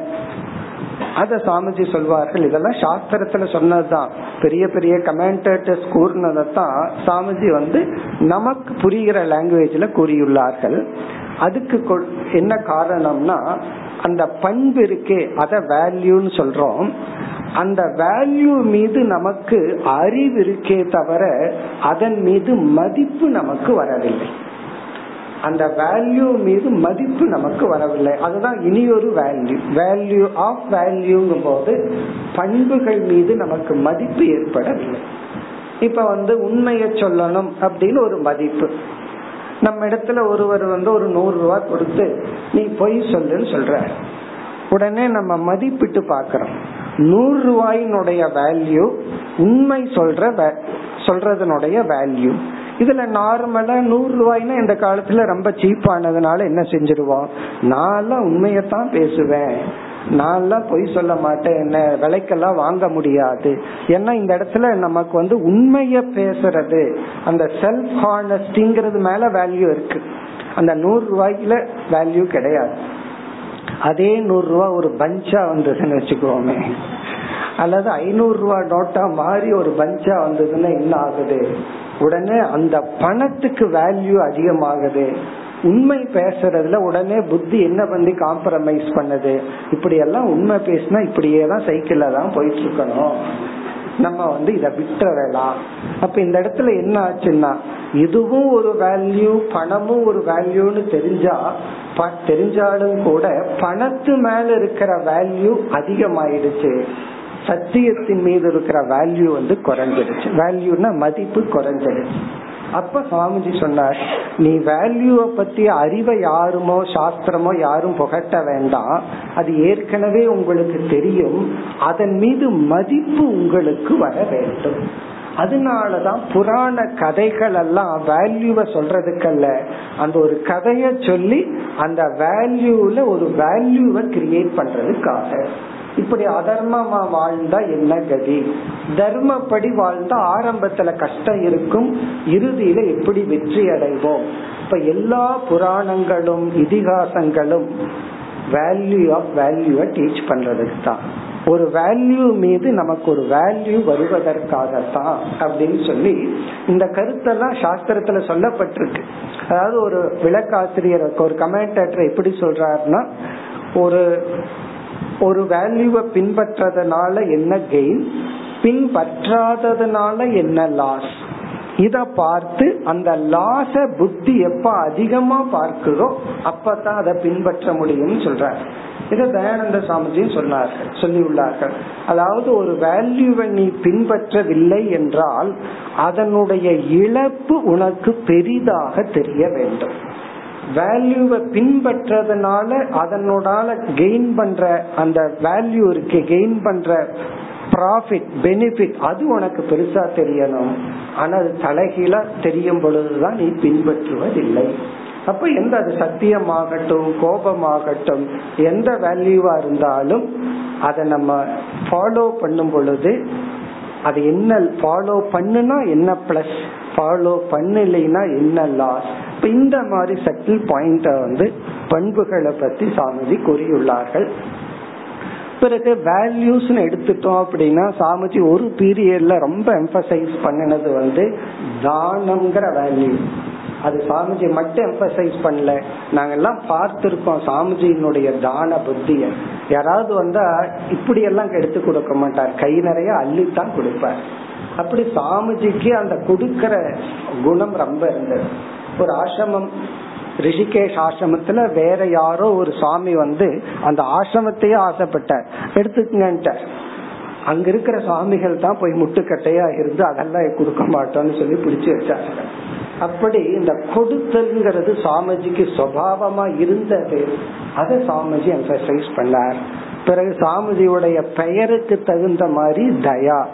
அத சாமிஜி சொல்வார்கள். இதெல்லாம் சாஸ்திரத்துல சொன்னதுதான். பெரிய பெரிய கமெண்டேட்டர்ஸ் கூறினதான் சாமிஜி வந்து நமக்கு புரிகிற லாங்குவேஜ்ல கூறியுள்ளார்கள். அதுக்கு என்ன காரணம்னா அந்த பண்பு இருக்கே அத வேல்யூன்னு சொல்றோம். அந்த வேல்யூ மீது நமக்கு அறிவு இருக்கே தவிர அதன் மீது மதிப்பு நமக்கு வரவில்லை. அந்த வேல்யூ மீது மதிப்பு நமக்கு வரவில்லை. அதுதான் இனி ஒரு வேல்யூ வேல்யூ ஆஃப் வேல்யூங்கும் போது பண்புகள் மீது நமக்கு மதிப்பு ஏற்படவில்லை. இப்ப வந்து உண்மையை சொல்லணும் அப்படின்னு ஒரு மதிப்பு. நம்ம இடத்துல ஒருவர் வந்து ஒரு நூறு ரூபாய் கொடுத்து நீ பொய் சொல்லுன்னு சொல்ற உடனே நம்ம மதிப்பிட்டு பாக்கிறோம் நூறு ரூபாயினுடைய வேல்யூ உண்மை சொல்ற சொல்றதனுடைய வேல்யூ இதுல நார்மலா நூறு ரூபாய்னா இந்த காலத்துல ரொம்ப சீப்பானதுனால என்ன செஞ்சிருவோம்? நான்லாம் உண்மையத்தான் பேசுவேன். நான்லாம் பொய் சொல்ல மாட்டேன். என்ன விலைக்கெல்லாம் வாங்க முடியாது. ஏன்னா இந்த இடத்துல நமக்கு வந்து உண்மைய பேசுறது அந்த செல்ஃப் ஹானஸ்டிங்கிறது மேல வேல்யூ இருக்கு. அந்த நூறு ரூபாய்க்குல வேல்யூ கிடையாது. அதே நூறு ரூபா ஒரு பஞ்சா வந்ததுன்னு வச்சுக்கோமே. அல்லது ஐநூறு ரூபா நோட்டா மாறி ஒரு பஞ்சா வந்ததுன்னா என்ன ஆகுது? உடனே அந்த பணத்துக்கு வேல்யூ அதிகமாகுது. உண்மை பேசுறதுல உடனே புத்தி என்ன பண்ணி காம்ப்ரமைஸ் பண்ணுது? இப்படி எல்லாம் உண்மை பேசினா இப்படியே தான் சைக்கிள்ல தான் போயிட்டு இருக்கணும். நம்ம வந்து இத விட்டுறலாம். அப்ப இந்த இடத்துல என்ன ஆச்சுன்னா இதுவும் ஒரு வேல்யூ பணமும் ஒரு வேல்யூன்னு தெரிஞ்சா தெரிஞ்சாலும் கூட பணத்து மேல இருக்கிற வேல்யூ அதிகமாயிடுச்சு. சத்தியத்தின் மீது இருக்கிற வேல்யூ வந்து குறைஞ்சிடுச்சு. வேல்யூனா மதிப்பு குறைஞ்சிடுச்சு. அப்ப சுவாமிஜி சொன்னார் நீ வேல்யூவை பத்தி அறிவை யாருமோ சாஸ்திரமோ யாரும் புகட்ட வேண்டாம். அது ஏற்கனவே உங்களுக்கு தெரியும். அதன் மீது மதிப்பு உங்களுக்கு வர வேண்டும். அதனாலதான் புராண கதைகள் எல்லாம் வேல்யூவை சொல்றதுக்கல்ல. அந்த ஒரு கதைய சொல்லி அந்த வேல்யூல ஒரு வேல்யூவை கிரியேட் பண்றதுக்காக. இப்படி அதர்மமா வாழ்ந்தா என்ன கதி? தர்மப்படி வாழ்ந்தா ஆரம்பத்துல கஷ்டம் இருக்கும் இறுதியில எப்படி வெற்றி அடைவோம்? இப்ப எல்லா புராணங்களும் இதிகாசங்களும் வேல்யூ ஆஃப் வேல்யூவை டீச் பண்றதுக்கு தான். ஒரு வேல்யூ மீது நமக்கு ஒரு வேல்யூ வருவதற்காகத்தான் அப்படின்னு சொல்லி இந்த கருத்தெல்லாம் சாஸ்திரத்துல சொல்லப்பட்டிருக்கு. அதாவது ஒரு விளக்காசிரியர் ஒரு கமெண்டேட்டர் எப்படி சொல்றாருன்னா ஒரு ஒரு வேல்யூவை பின்பற்றதுனால என்ன கெயின் பின்பற்றாததுனால என்ன லாஸ் இத பார்த்து அந்த லாச புத்தி எப்ப அதிகமா பார்க்குதோ அப்பதான் அதை பின்பற்ற முடியும்னு சொல்ற இதை தயானந்த சாமிஜியும் சொன்னார்கள் சொல்லி உள்ளார்கள் அதாவது ஒரு வேல்யூவை நீ பின்பற்றவில்லை என்றால் அதனுடைய இழப்பு உனக்கு பெரிதாக தெரிய வேண்டும். வேல்யூவை பின்பற்றதுனால அதனோட கெயின் பண்ற அந்த வேல்யூ இருக்கு கெயின் பண்ற ப்ராஃபிட் பெனிஃபிட் அது உனக்கு பெருசா தெரியணும். ஆனா அது தலைகீழா தெரியும் பொழுதுதான் நீ பின்பற்றுவதில்லை. அப்ப எந்த அது சத்தியமாகட்டும் கோபமாகட்டும் எந்த வேல்யூவா இருந்தாலும் அதை நம்ம ஃபாலோ பண்ணும் பொழுது அது என்ன ஃபாலோ பண்ணுனா என்ன பிளஸ் ஃபாலோ பண்ணலைன்னா என்ன லாஸ் இப்ப இந்த மாதிரி சட்டில் பாயிண்ட வந்து பண்புகளை பத்தி சாமிஜி கூறியுள்ளார்கள். பிறகு வேல்யூஸ் எடுத்துட்டோம் அப்படின்னா சாமிஜி ஒரு பீரியட்ல ரொம்ப எம்பசைஸ் பண்ணினது வந்து தானம்ங்கிற வேல்யூ அது சாமிஜி மட்டும் எம்பசைஸ் பண்ணல. நாங்கெல்லாம் பார்த்திருக்கோம் சாமிஜியினுடைய தான புத்திய. யாராவது வந்தா இப்படி எல்லாம் எடுத்து கொடுக்க மாட்டார். கை நிறைய அள்ளித்தான் கொடுப்பார். அப்படி சாமிஜிக்கு அந்த கொடுக்கற குணம் ரொம்ப இருந்தது. ஒரு ஆசிரமம் ரிஷிகேஷ் ஆசிரமத்துல வேற யாரோ ஒரு சுவாமி வந்து அந்த ஆசிரமத்தையே ஆசைப்பட்டார். எடுத்துக்கங்கன்ட்டார் அங்க இருக்கிற சுவாமிகள் தான் போய் முட்டுக்கட்டையா இருந்து அதெல்லாம் கொடுக்க மாட்டோம்னு சொல்லி பிடிச்சு வச்சாங்க. அப்படி இந்த கொடுத்தல்ங்கிறது சாமிஜிக்கு சுவாவமா இருந்தது. அதை சாமிஜி எம்பசைஸ் பண்ணார். பிறகு சாமிஜியுடைய பெயருக்கு தகுந்த மாதிரி தயா.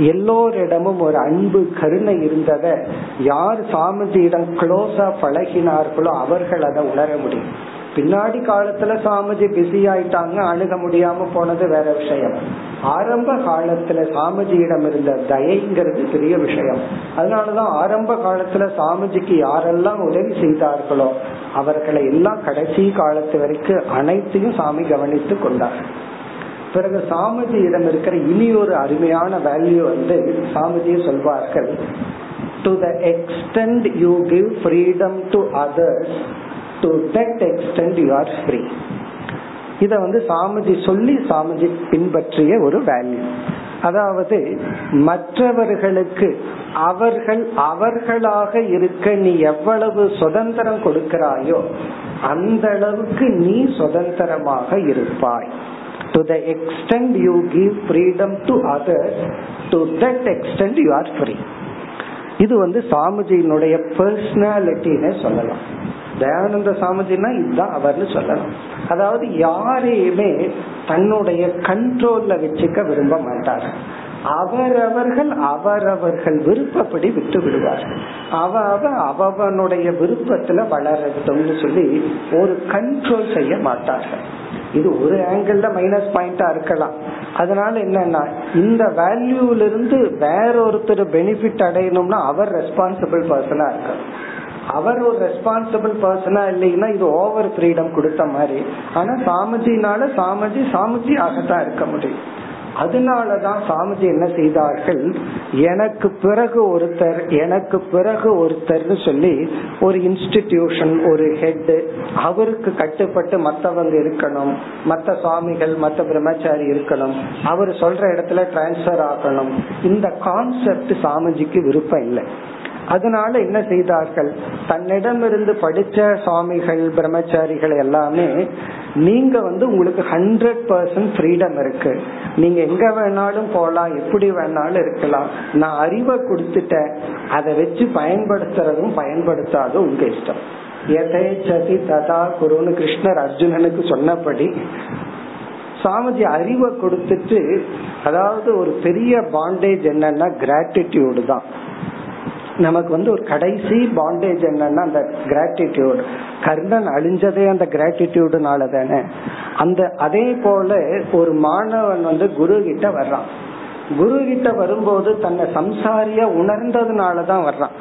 எல்லோரிடமும் ஒரு அன்பு கருணை இருந்தத யார் சாமிஜியிடம் க்ளோஸா பழகினார்களோ அவர்கள் அதை உணர முடியும். பின்னாடி காலத்துல சாமிஜி பிஸி ஆயிட்டாங்க அணுக முடியாம போனது வேற விஷயம். ஆரம்ப காலத்துல சாமிஜியிடம் இருந்த தயைங்கிறது பெரிய விஷயம். அதனாலதான் ஆரம்ப காலத்துல சாமிஜிக்கு யாரெல்லாம் உதவி செய்தார்களோ அவர்களை எல்லாம் கடைசி காலத்து வரைக்கும் அனைத்தையும் சாமி கவனித்து கொண்டார். பிறகு சாமிஜியிடம் இருக்கிற இனி ஒரு அருமையான வேல்யூ வந்து சாமிஜி சொல்வார்கள். To the extent you give freedom to others to that extent you are free இத வந்து சாமிஜி சொல்லி சாமிஜி பின்பற்றிய ஒரு வேல்யூ அதாவது மற்றவர்களுக்கு அவர்கள் அவர்களாக இருக்க நீ எவ்வளவு சுதந்திரம் கொடுக்கிறாயோ அந்த அளவுக்கு நீ சுதந்திரமாக இருப்பாய். To the extent you give freedom to others to that extent you are free இது வந்து சாமிஜியினுடைய பர்சனாலிட்டின்னு சொல்லலாம். தயானந்த சாமிஜினா இதுதான் அவர்னு சொல்லலாம். அதாவது யாரையுமே தன்னுடைய கண்ட்ரோல்ல வச்சுக்க விரும்ப மாட்டார். அவரவர்கள் அவரவர்கள் விருப்பப்படி விட்டு விடுவார்கள் அவ அவ அவனுடைய விருப்பத்துல வளரட்டும்னு சொல்லி ஒரு கண்ட்ரோல் செய்ய மாட்டார்கள். இது ஒரு ஆங்கிள் மைனஸ் பாயிண்டா இருக்கலாம். அதனால என்னன்னா இந்த வேல்யூல இருந்து வேற ஒருத்தர் பெனிஃபிட் அடையணும்னா அவர் ரெஸ்பான்சிபிள் பர்சனா இருக்கார். அவர் ஒரு ரெஸ்பான்சிபிள் பர்சனா இல்லைன்னா இது ஓவர் ஃப்ரீடம் கொடுத்த மாதிரி. ஆனா சாமிஜினால சாமிஜி சாமிஜி ஆகத்தான் இருக்க முடியும். அதனாலதான் சாமிஜி என்ன செய்தார்கள்? எனக்கு பிறகு ஒருத்தர் எனக்கு பிறகு ஒருத்தர்னு சொல்லி ஒரு இன்ஸ்டிடியூஷன் ஒரு ஹெட் அவருக்கு கட்டுப்பட்டு மத்தவங்க இருக்கணும். மத்த சுவாமிகள் மத்த பிரம்மச்சாரி இருக்கணும். அவர் சொல்ற இடத்துல டிரான்ஸ்பர் ஆகணும். இந்த கான்செப்ட் சாமிஜிக்கு விருப்பம் இல்லை. அதனால என்ன செய்தார்கள்? தன்னிடமிருந்து படித்த படிச்ச சுவாமிகள் பிரம்மச்சாரிகள் எல்லாமே நீங்க வந்து உங்களுக்கு ஹண்ட்ரட் பர்சன்ட் ஃப்ரீடம் இருக்கு. நீங்க எங்க வேணாலும் போகலாம் எப்படி வேணாலும் இருக்கலாம். நான் அறிவை கொடுத்துட்டேன். அதை வச்சு பயன்படுத்துறதும் பயன்படுத்தாதும் உங்க இஷ்டம். எதேச்சதி ததா குருன்னு கிருஷ்ணர் அர்ஜுனனுக்கு சொன்னபடி சாமிஜி அறிவை கொடுத்துட்டு அதாவது ஒரு பெரிய பாண்டேஜ் என்னன்னா கிராட்டிடியூடு தான். நமக்கு வந்து ஒரு கடைசி பாண்டேஜ் என்னன்னா அந்த கிராட்டிடியூட் கர்ணன் அழிஞ்சதே அந்த கிராட்டிடியூடுனால தானே. அந்த அதே போல ஒரு மாணவன் வந்து குரு கிட்ட வர்றான். குரு கிட்ட வரும்போது தன்னை சம்சாரியாக உணர்ந்ததுனால தான் வர்றான்.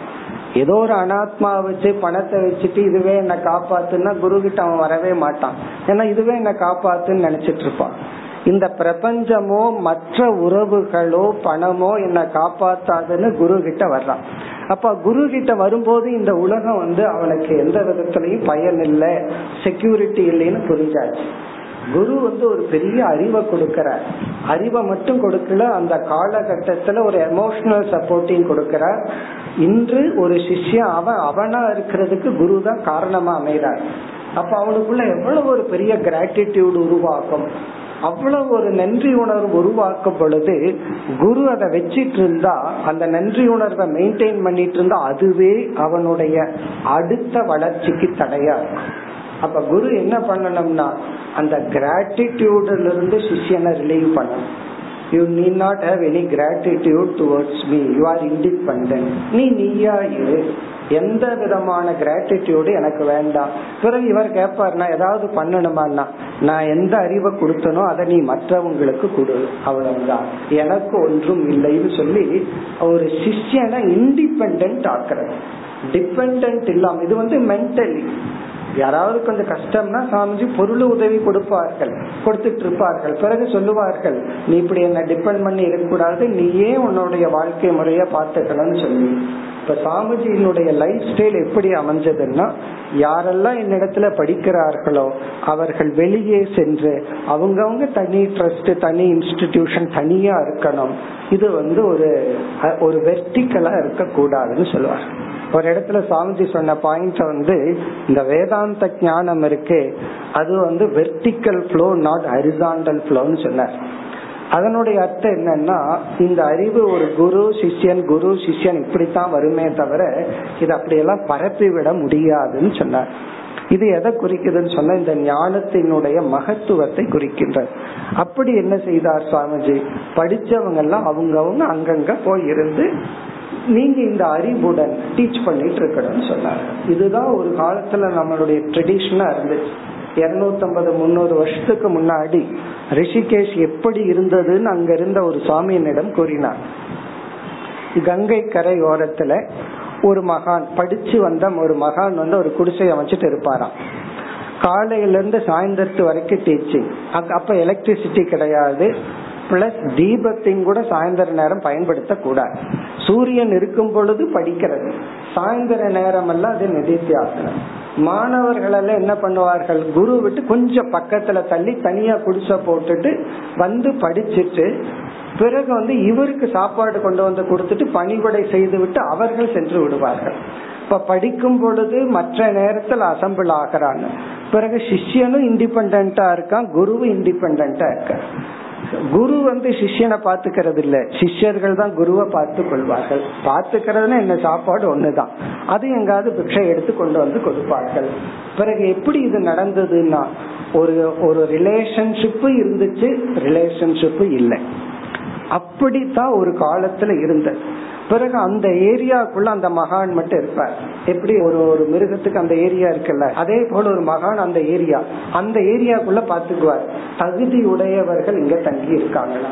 ஏதோ ஒரு அனாத்மா வச்சு பணத்தை வச்சுட்டு இதுவே என்ன காப்பாத்துன்னா குரு கிட்ட அவன் வரவே மாட்டான். ஏன்னா இதுவே என்ன காப்பாத்துன்னு நினைச்சிட்டு இருப்பான். இந்த பிரபஞ்சமோ மற்ற உறவுகளோ பணமோ என்ன காப்பாத்தாதுன்னு குரு கிட்ட வர்றான். அப்ப குரு கிட்ட வரும்போது இந்த உலகம் வந்து அவனுக்கு எந்த விதத்திலையும் பயன் இல்லை செக்யூரிட்டி இல்லைன்னு புரிஞ்சாச்சு. குரு வந்து ஒரு பெரிய அறிவை கொடுக்கிறார். அறிவை மட்டும் கொடுக்கல அந்த காலகட்டத்துல ஒரு எமோஷனல் சப்போர்ட்டிங் கொடுக்கிறார். இன்று ஒரு சிஷ்யன் அவன் அவனா இருக்கிறதுக்கு குரு தான் காரணமா அமைகிறார். அப்ப அவனுக்குள்ள எவ்வளவு ஒரு பெரிய கிராட்டிடியூட் உருவாகும். அவ்வளவு ஒரு நன்றி உணர்வு உருவாக்கும் பொழுது குரு அதை வச்சிட்டு இருந்தா அந்த நன்றி உணர்வை மெயின்டைன் பண்ணிட்டு இருந்தா அதுவே அவனுடைய அடுத்த வளர்ச்சிக்கு தடையா இருக்கும். அப்ப குரு என்ன பண்ணணும்னா அந்த கிராட்டிடியூட்ல இருந்து சிஷியனை ரிலீவ் பண்ணணும். You need not have any gratitude towards me you are independent நீ நீயா இரு. எந்த விதமான கிராட்டிடியூடு எனக்கு வேண்டாம். பிறகு இவர் கேட்பார் நான் ஏதாவது பண்ணணுமான்னா நான் எந்த அறிவை கொடுத்தனோ அதை நீ மற்றவங்களுக்கு கொடு. அவ்வளவுதான். எனக்கு ஒன்றும் இல்லைன்னு சொல்லி ஒரு சிஷ்யனை இண்டிபெண்ட் ஆக்குறது. டிபெண்ட் இல்லாம இது வந்து மென்டலி யாராவது கொஞ்சம் கஷ்டம்னா சாமிஜி பொருள் உதவி கொடுப்பார்கள் கொடுத்துட்டு இருப்பார்கள். பிறகு சொல்லுவார்கள் நீ இப்படி என்ன டிபெண்ட் பண்ணி இருக்கக்கூடாது நீயே உன்னுடைய வாழ்க்கை முறைய பார்த்துக்கலன்னு சொல்லி. இப்ப சாமிஜியினுடைய லைஃப் ஸ்டைல் எப்படி அமைஞ்சதுன்னா யாரெல்லாம் என்னிடத்துல படிக்கிறார்களோ அவர்கள் வெளியே சென்று அவங்கவுங்க தனி ட்ரஸ்ட் தனி இன்ஸ்டிடியூஷன் தனியா இருக்கணும். இது வந்து ஒரு ஒரு வெர்டிக்கலா இருக்க கூடாதுன்னு சொல்லுவார் ஒரு இடத்துல சாமிஜி சொன்ன பாயிண்ட் வந்து இந்த வேதாந்த ஞானம் இருக்கு. அது வந்து வெர்டிக்கல் ஃப்ளோ நாட் ஹரிசாண்டல் ஃப்ளோன்னு சொன்னார். அதனுடைய அர்த்தம் என்னன்னா இந்த அறிவு ஒரு குரு சிஷ்யன் குரு சிஷ்யன் இப்படித்தான் வருமே தவிர இது அப்படியெல்லாம் பரப்பி விட முடியாதுன்னு சொன்னார். இது எதை குறிக்குதுன்னு சொன்னா இந்த ஞானத்தினுடைய மகத்துவத்தை குறிக்கின்றது அப்படி என்ன செய்தார் சுவாமிஜி? படிச்சவங்க எல்லாம் அவங்கவுங்க அங்கங்க போய் இருந்து நீங்க இந்த அறிவுடன் டீச் பண்ணிட்டு இருக்கணும்னு சொன்னாங்க இதுதான் ஒரு காலத்துல நம்மளுடைய ட்ரெடிஷனா இருந்துச்சு. இருநூத்தம்பது முன்னூறு வருஷத்துக்கு முன்னாடி ரிஷிகேஷ் எப்படி இருந்ததுன்னு அங்க இருந்த ஒரு சுவாமியினிடம் கூறினார். கங்கை கரை ஓரத்துல ஒரு மகான் படிச்சு வந்த ஒரு மகான் வந்து ஒரு குடிசை அமைச்சிட்டு இருப்பாராம். காலையில இருந்து சாயந்தரத்து வரைக்கும் டீச்சிங் அப்ப எலக்ட்ரிசிட்டி கிடையாது. பிளஸ் தீபத்தையும் கூட சாயந்தர நேரம் பயன்படுத்த கூடாது சூரியன் இருக்கும் பொழுது படிக்கிறது. சாயந்தர நேரம் எல்லாம் அது நிதித்தியாசனம். மாணவர்கள் எல்லாம் என்ன பண்ணுவார்கள்? குரு விட்டு கொஞ்சம் பக்கத்துல தள்ளி தனியா குடிசை போட்டுட்டு வந்து படிச்சுட்டு பிறகு வந்து இவருக்கு சாப்பாடு கொண்டு வந்து கொடுத்துட்டு பணிபடை செய்து விட்டு அவர்கள் சென்று விடுவார்கள். இப்ப படிக்கும் பொழுது மற்ற நேரத்தில் அசம்பிள் ஆகிறாங்க பிறகு சிஷ்யனும் இண்டிபெண்டா இருக்கான் குருவும் இண்டிபெண்டா இருக்கான். குரு வந்து சிஷ்யனை பாத்துக்கிறது இல்ல சிஷ்யர்கள் தான் குருவை பார்த்து கொள்வார்கள். பாத்துக்கிறதுனா என்ன? சாப்பாடு ஒண்ணுதான். அது எங்காவது பிக்ஷை எடுத்து கொண்டு வந்து கொடுப்பார்கள். பிறகு எப்படி இது நடந்ததுன்னா ஒரு ஒரு ரிலேஷன்ஷிப்பு இருந்துச்சு ரிலேஷன்ஷிப் இல்லை. அப்படித்தான் ஒரு காலத்துல இருந்தது. பிறகு அந்த ஏரியாக்குள்ள அந்த மகான் மட்டும் இருப்பார். எப்படி? ஒரு ஒரு மிருகத்துக்கு அந்த ஏரியா இருக்குல்ல? அதே போல ஒரு மகான் அந்த ஏரியா. அந்த ஏரியாக்குள்ள பாத்துக்குவார் தகுதி உடையவர்கள் இங்க தங்கி இருக்காங்களா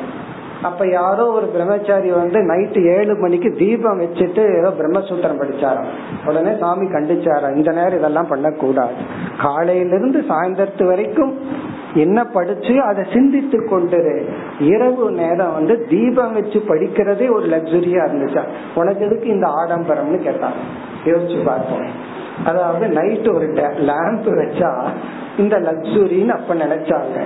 அப்ப யாரோ ஒரு பிரம்மச்சாரி வந்து நைட்டு ஏழு மணிக்கு தீபம் வச்சுட்டு ஏதோ பிரம்மசூத்திரம் படிச்சாராம். உடனே சாமி கண்டிச்சாராம். இந்த நேரம் இதெல்லாம் பண்ணக்கூடாது. காலையிலிருந்து சாயந்தரத்து வரைக்கும் என்ன படிச்சு அதை சிந்தித்து கொண்டு இரவு நேரம் வந்து தீபம் வச்சு படிக்கிறதே ஒரு லக்ஸுரியா இருந்துச்சா? உனக்கு எதுக்கு இந்த ஆடம்பரம்னு கேட்டாங்க. யோசிச்சு பார்ப்போம். அதாவது நைட் ஒரு லேம்ப் வச்சா இந்த லக்ஸுரின்னு அப்ப நினைச்சாங்க.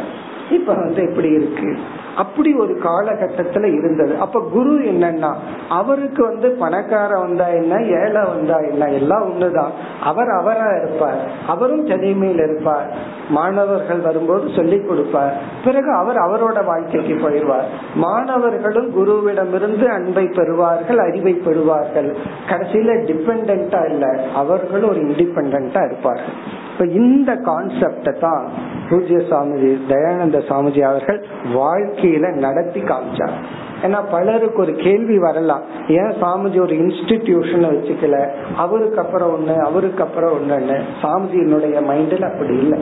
இப்ப வந்து எப்படி இருக்கு? அப்படி ஒரு காலகட்டத்துல இருந்தது. அப்ப குரு என்னன்னா அவருக்கு வந்து பணக்கார வந்தா என்ன ஏழை வந்தா என்ன எல்லாம் ஒண்ணுதான். அவர் அவரா இருப்பார். அவரும் தனிமையில் இருப்பார். மாணவர்கள் வரும்போது சொல்லி கொடுப்பார். பிறகு அவர் அவரோட வாழ்க்கைக்கு போயிடுவார். மாணவர்களும் குருவிடமிருந்து அன்பை பெறுவார்கள் அறிவை பெறுவார்கள். கடைசியில டிபெண்டா இல்ல. அவர்களும் ஒரு இண்டிபெண்டா இருப்பார்கள். இப்ப இந்த கான்செப்ட தான் பூஜ்ய சாமிஜி தயானந்த சாமிஜி அவர்கள் வாழ்க்கையில நடத்தி காமிச்சார். ஏன்னா பலருக்கு ஒரு கேள்வி வரலாம். ஏன் சாமிஜி ஒரு இன்ஸ்டிடியூஷன் வச்சுக்கல? அவருக்கு அப்புறம் ஒண்ணு அவருக்கு அப்புறம் ஒண்ணுன்னு. சாமிஜியினுடைய மைண்டில் அப்படி இல்லை.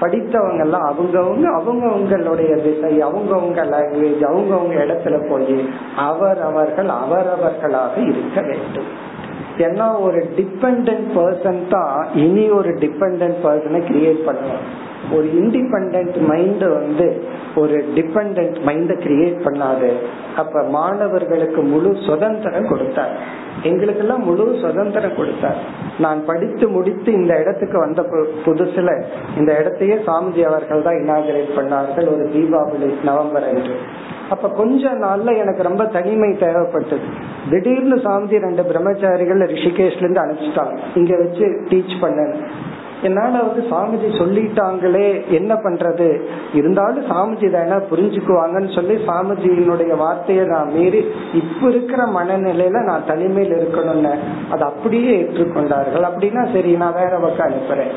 படித்தவங்க எல்லாம் அவங்கவுங்க அவங்கவுங்களுடைய திசை அவங்கவுங்க லாங்குவேஜ் அவங்கவுங்க இடத்துல போய் அவர் அவர்கள் அவரவர்களாக இருக்க வேண்டும். ஏன்னா ஒரு டிபெண்ட் பர்சன் தான் இனி ஒரு டிபெண்ட் பர்சனை கிரியேட் பண்ணும் ஒரு இண்டிபெண்ட் மைண்ட் வந்து ஒரு டிபெண்ட் மைண்ட கிரியேட் பண்ணாது. அப்ப மாணவர்களுக்கு முழு சுதந்திரம் கொடுத்தார். எங்களுக்கு எல்லாம் முழு சுதந்திரம் கொடுத்தார். நான் படித்து முடித்து இந்த இடத்துக்கு வந்த புதுசுல இந்த இடத்தையே சாமிஜி அவர்கள் தான் இனாகிரேட் பண்ணார்கள் ஒரு தீபாவளி நவம்பர் அன்று. அப்ப கொஞ்ச நாள்ல எனக்கு ரொம்ப தனிமை தேவைப்பட்டது. திடீர்னு சாமிஜி ரெண்டு பிரம்மச்சாரிகள் ரிஷிகேஷ்ல இருந்து அனுப்பிச்சிட்டாங்க. இங்க வச்சு டீச் பண்ணேன். என்னால வந்து சாமிஜி சொல்லிட்டாங்களே என்ன பண்றது? இருந்தாலும் சாமிஜி தானே புரிஞ்சுக்குவாங்கன்னு சொல்லி சாமிஜியினுடைய வார்த்தையை நான் மீறி இப்ப இருக்கிற மனநிலையில நான் தனிமையில் இருக்கணும்னு அதை அப்படியே ஏற்றுக்கொண்டார்கள். அப்படின்னா சரி நான் வேற பக்கம் அனுப்புறேன்.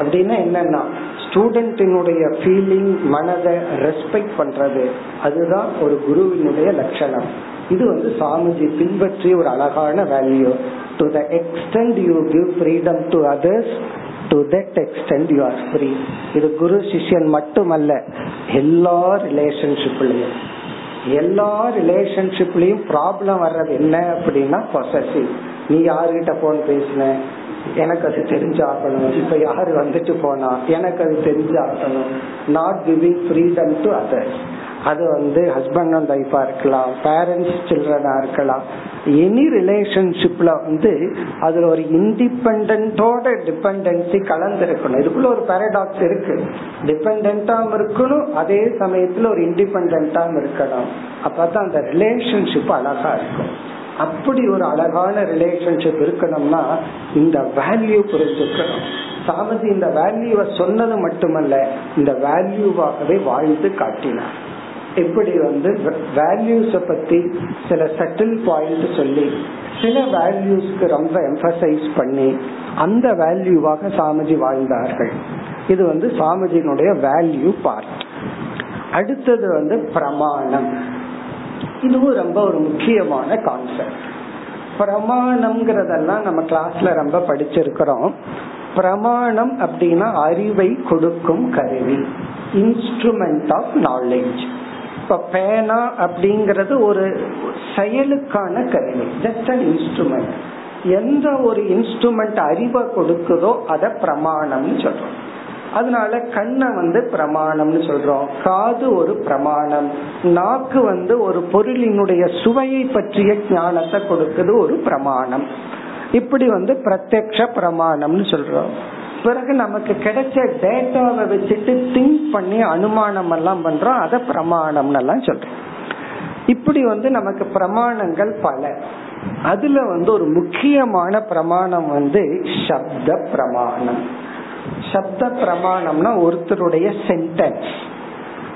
அப்படின்னா என்னன்னா ஸ்டூடெண்டினுடைய ஃபீலிங் மனதை ரெஸ்பெக்ட் பண்றது அதுதான் ஒரு குருவினுடைய லட்சணம். இது வந்து சாமிஜி பின்பற்றிய ஒரு அழகான value to the extent you give freedom to others to that extent you are free இது குரு சிஷ்யன் மட்டுமல்ல எல்லா ரிலேஷன்ஷிப்லயும் எல்லா ரிலேஷன்ஷிப்லயும் ப்ராப்ளம் வர்றது என்ன அப்படின்னா பொசசிவ் நீ யாருகிட்ட போன் பேசின? எனக்கு அது தெரிஞ்சாகணும். இப்ப யாரு வந்துட்டு போனா எனக்கு அது தெரிஞ்சாகணும். Not giving freedom to others அது வந்து ஹஸ்பண்ட் அண்ட் ஒய்ஃபா இருக்கலாம் பேரண்ட்ஸ் சில்ட்ரனா இருக்கலாம். எனி ரிலேஷன்ஷிப்ல வந்து அதுல ஒரு இண்டிபெண்டோட டிபெண்டன்சி கலந்துருக்கணும். இதுக்குள்ள ஒரு பேரடாக்ஸ் இருக்கு. டிபெண்டாம் இருக்கணும் அதே சமயத்துல ஒரு இண்டிபெண்டாம் இருக்கணும். அப்பதான் அந்த ரிலேஷன்ஷிப் அழகா இருக்கும். அப்படி ஒரு அழகான ரிலேஷன்ஷிப் இருக்கணும்னா இந்த வேல்யூ புரிஞ்சுக்கணும். சாமதி இந்த வேல்யூவை சொன்னது மட்டுமல்ல இந்த வேல்யூவாகவே வாழ்ந்து காட்டினார். இப்படி வந்து வேல்யூஸ பத்தி சில செட்டில் பாயிண்ட் சொல்லி சில வேல்யூஸ்க்கு ரொம்ப எம்பசைஸ் பண்ணி அந்த வேல்யூவாக சாமிஜி வாழ்ந்தார்கள். இது வந்து சாமிஜியினுடைய வேல்யூ பார்ட் அடுத்தது வந்து பிரமாணம். இதுவும் ரொம்ப ஒரு முக்கியமான கான்செப்ட் பிரமாணம்ங்கிறதெல்லாம் நம்ம கிளாஸ்ல ரொம்ப படிச்சிருக்கிறோம். பிரமாணம் அப்படின்னா அறிவை கொடுக்கும் கருவி. இன்ஸ்ட்ருமெண்ட் ஆஃப் நாலேஜ் இப்ப பேனா அப்படிங்கறது ஒரு செயலுக்கான கருவி. ஜஸ்ட் அன் இன்ஸ்ட்ருமெண்ட் எந்த ஒரு இன்ஸ்ட்ருமெண்ட் அறிவை கொடுக்குதோ அத பிரமாணம்னு சொல்றோம். அதனால கண்ணை வந்து பிரமாணம்னு சொல்றோம். காது ஒரு பிரமாணம். நாக்கு வந்து ஒரு பொருளினுடைய சுவையை பற்றிய ஞானத்தை கொடுக்குது ஒரு பிரமாணம். இப்படி வந்து பிரத்யக்ஷ பிரமாணம்னு சொல்றோம். பிறகு நமக்கு கிடைச்ச டேட்டாவை வச்சுட்டு திங்க் பண்ணி அனுமானம் எல்லாம் பண்றோம். அதை பிரமாணம்னு எல்லாம் சொல்றோம். இப்படி வந்து நமக்கு பிரமாணங்கள் பல. அதுல வந்து ஒரு முக்கியமான பிரமாணம் வந்து சப்த பிரமாணம். சப்த பிரமாணம்னா ஒருத்தருடைய சென்டென்ஸ்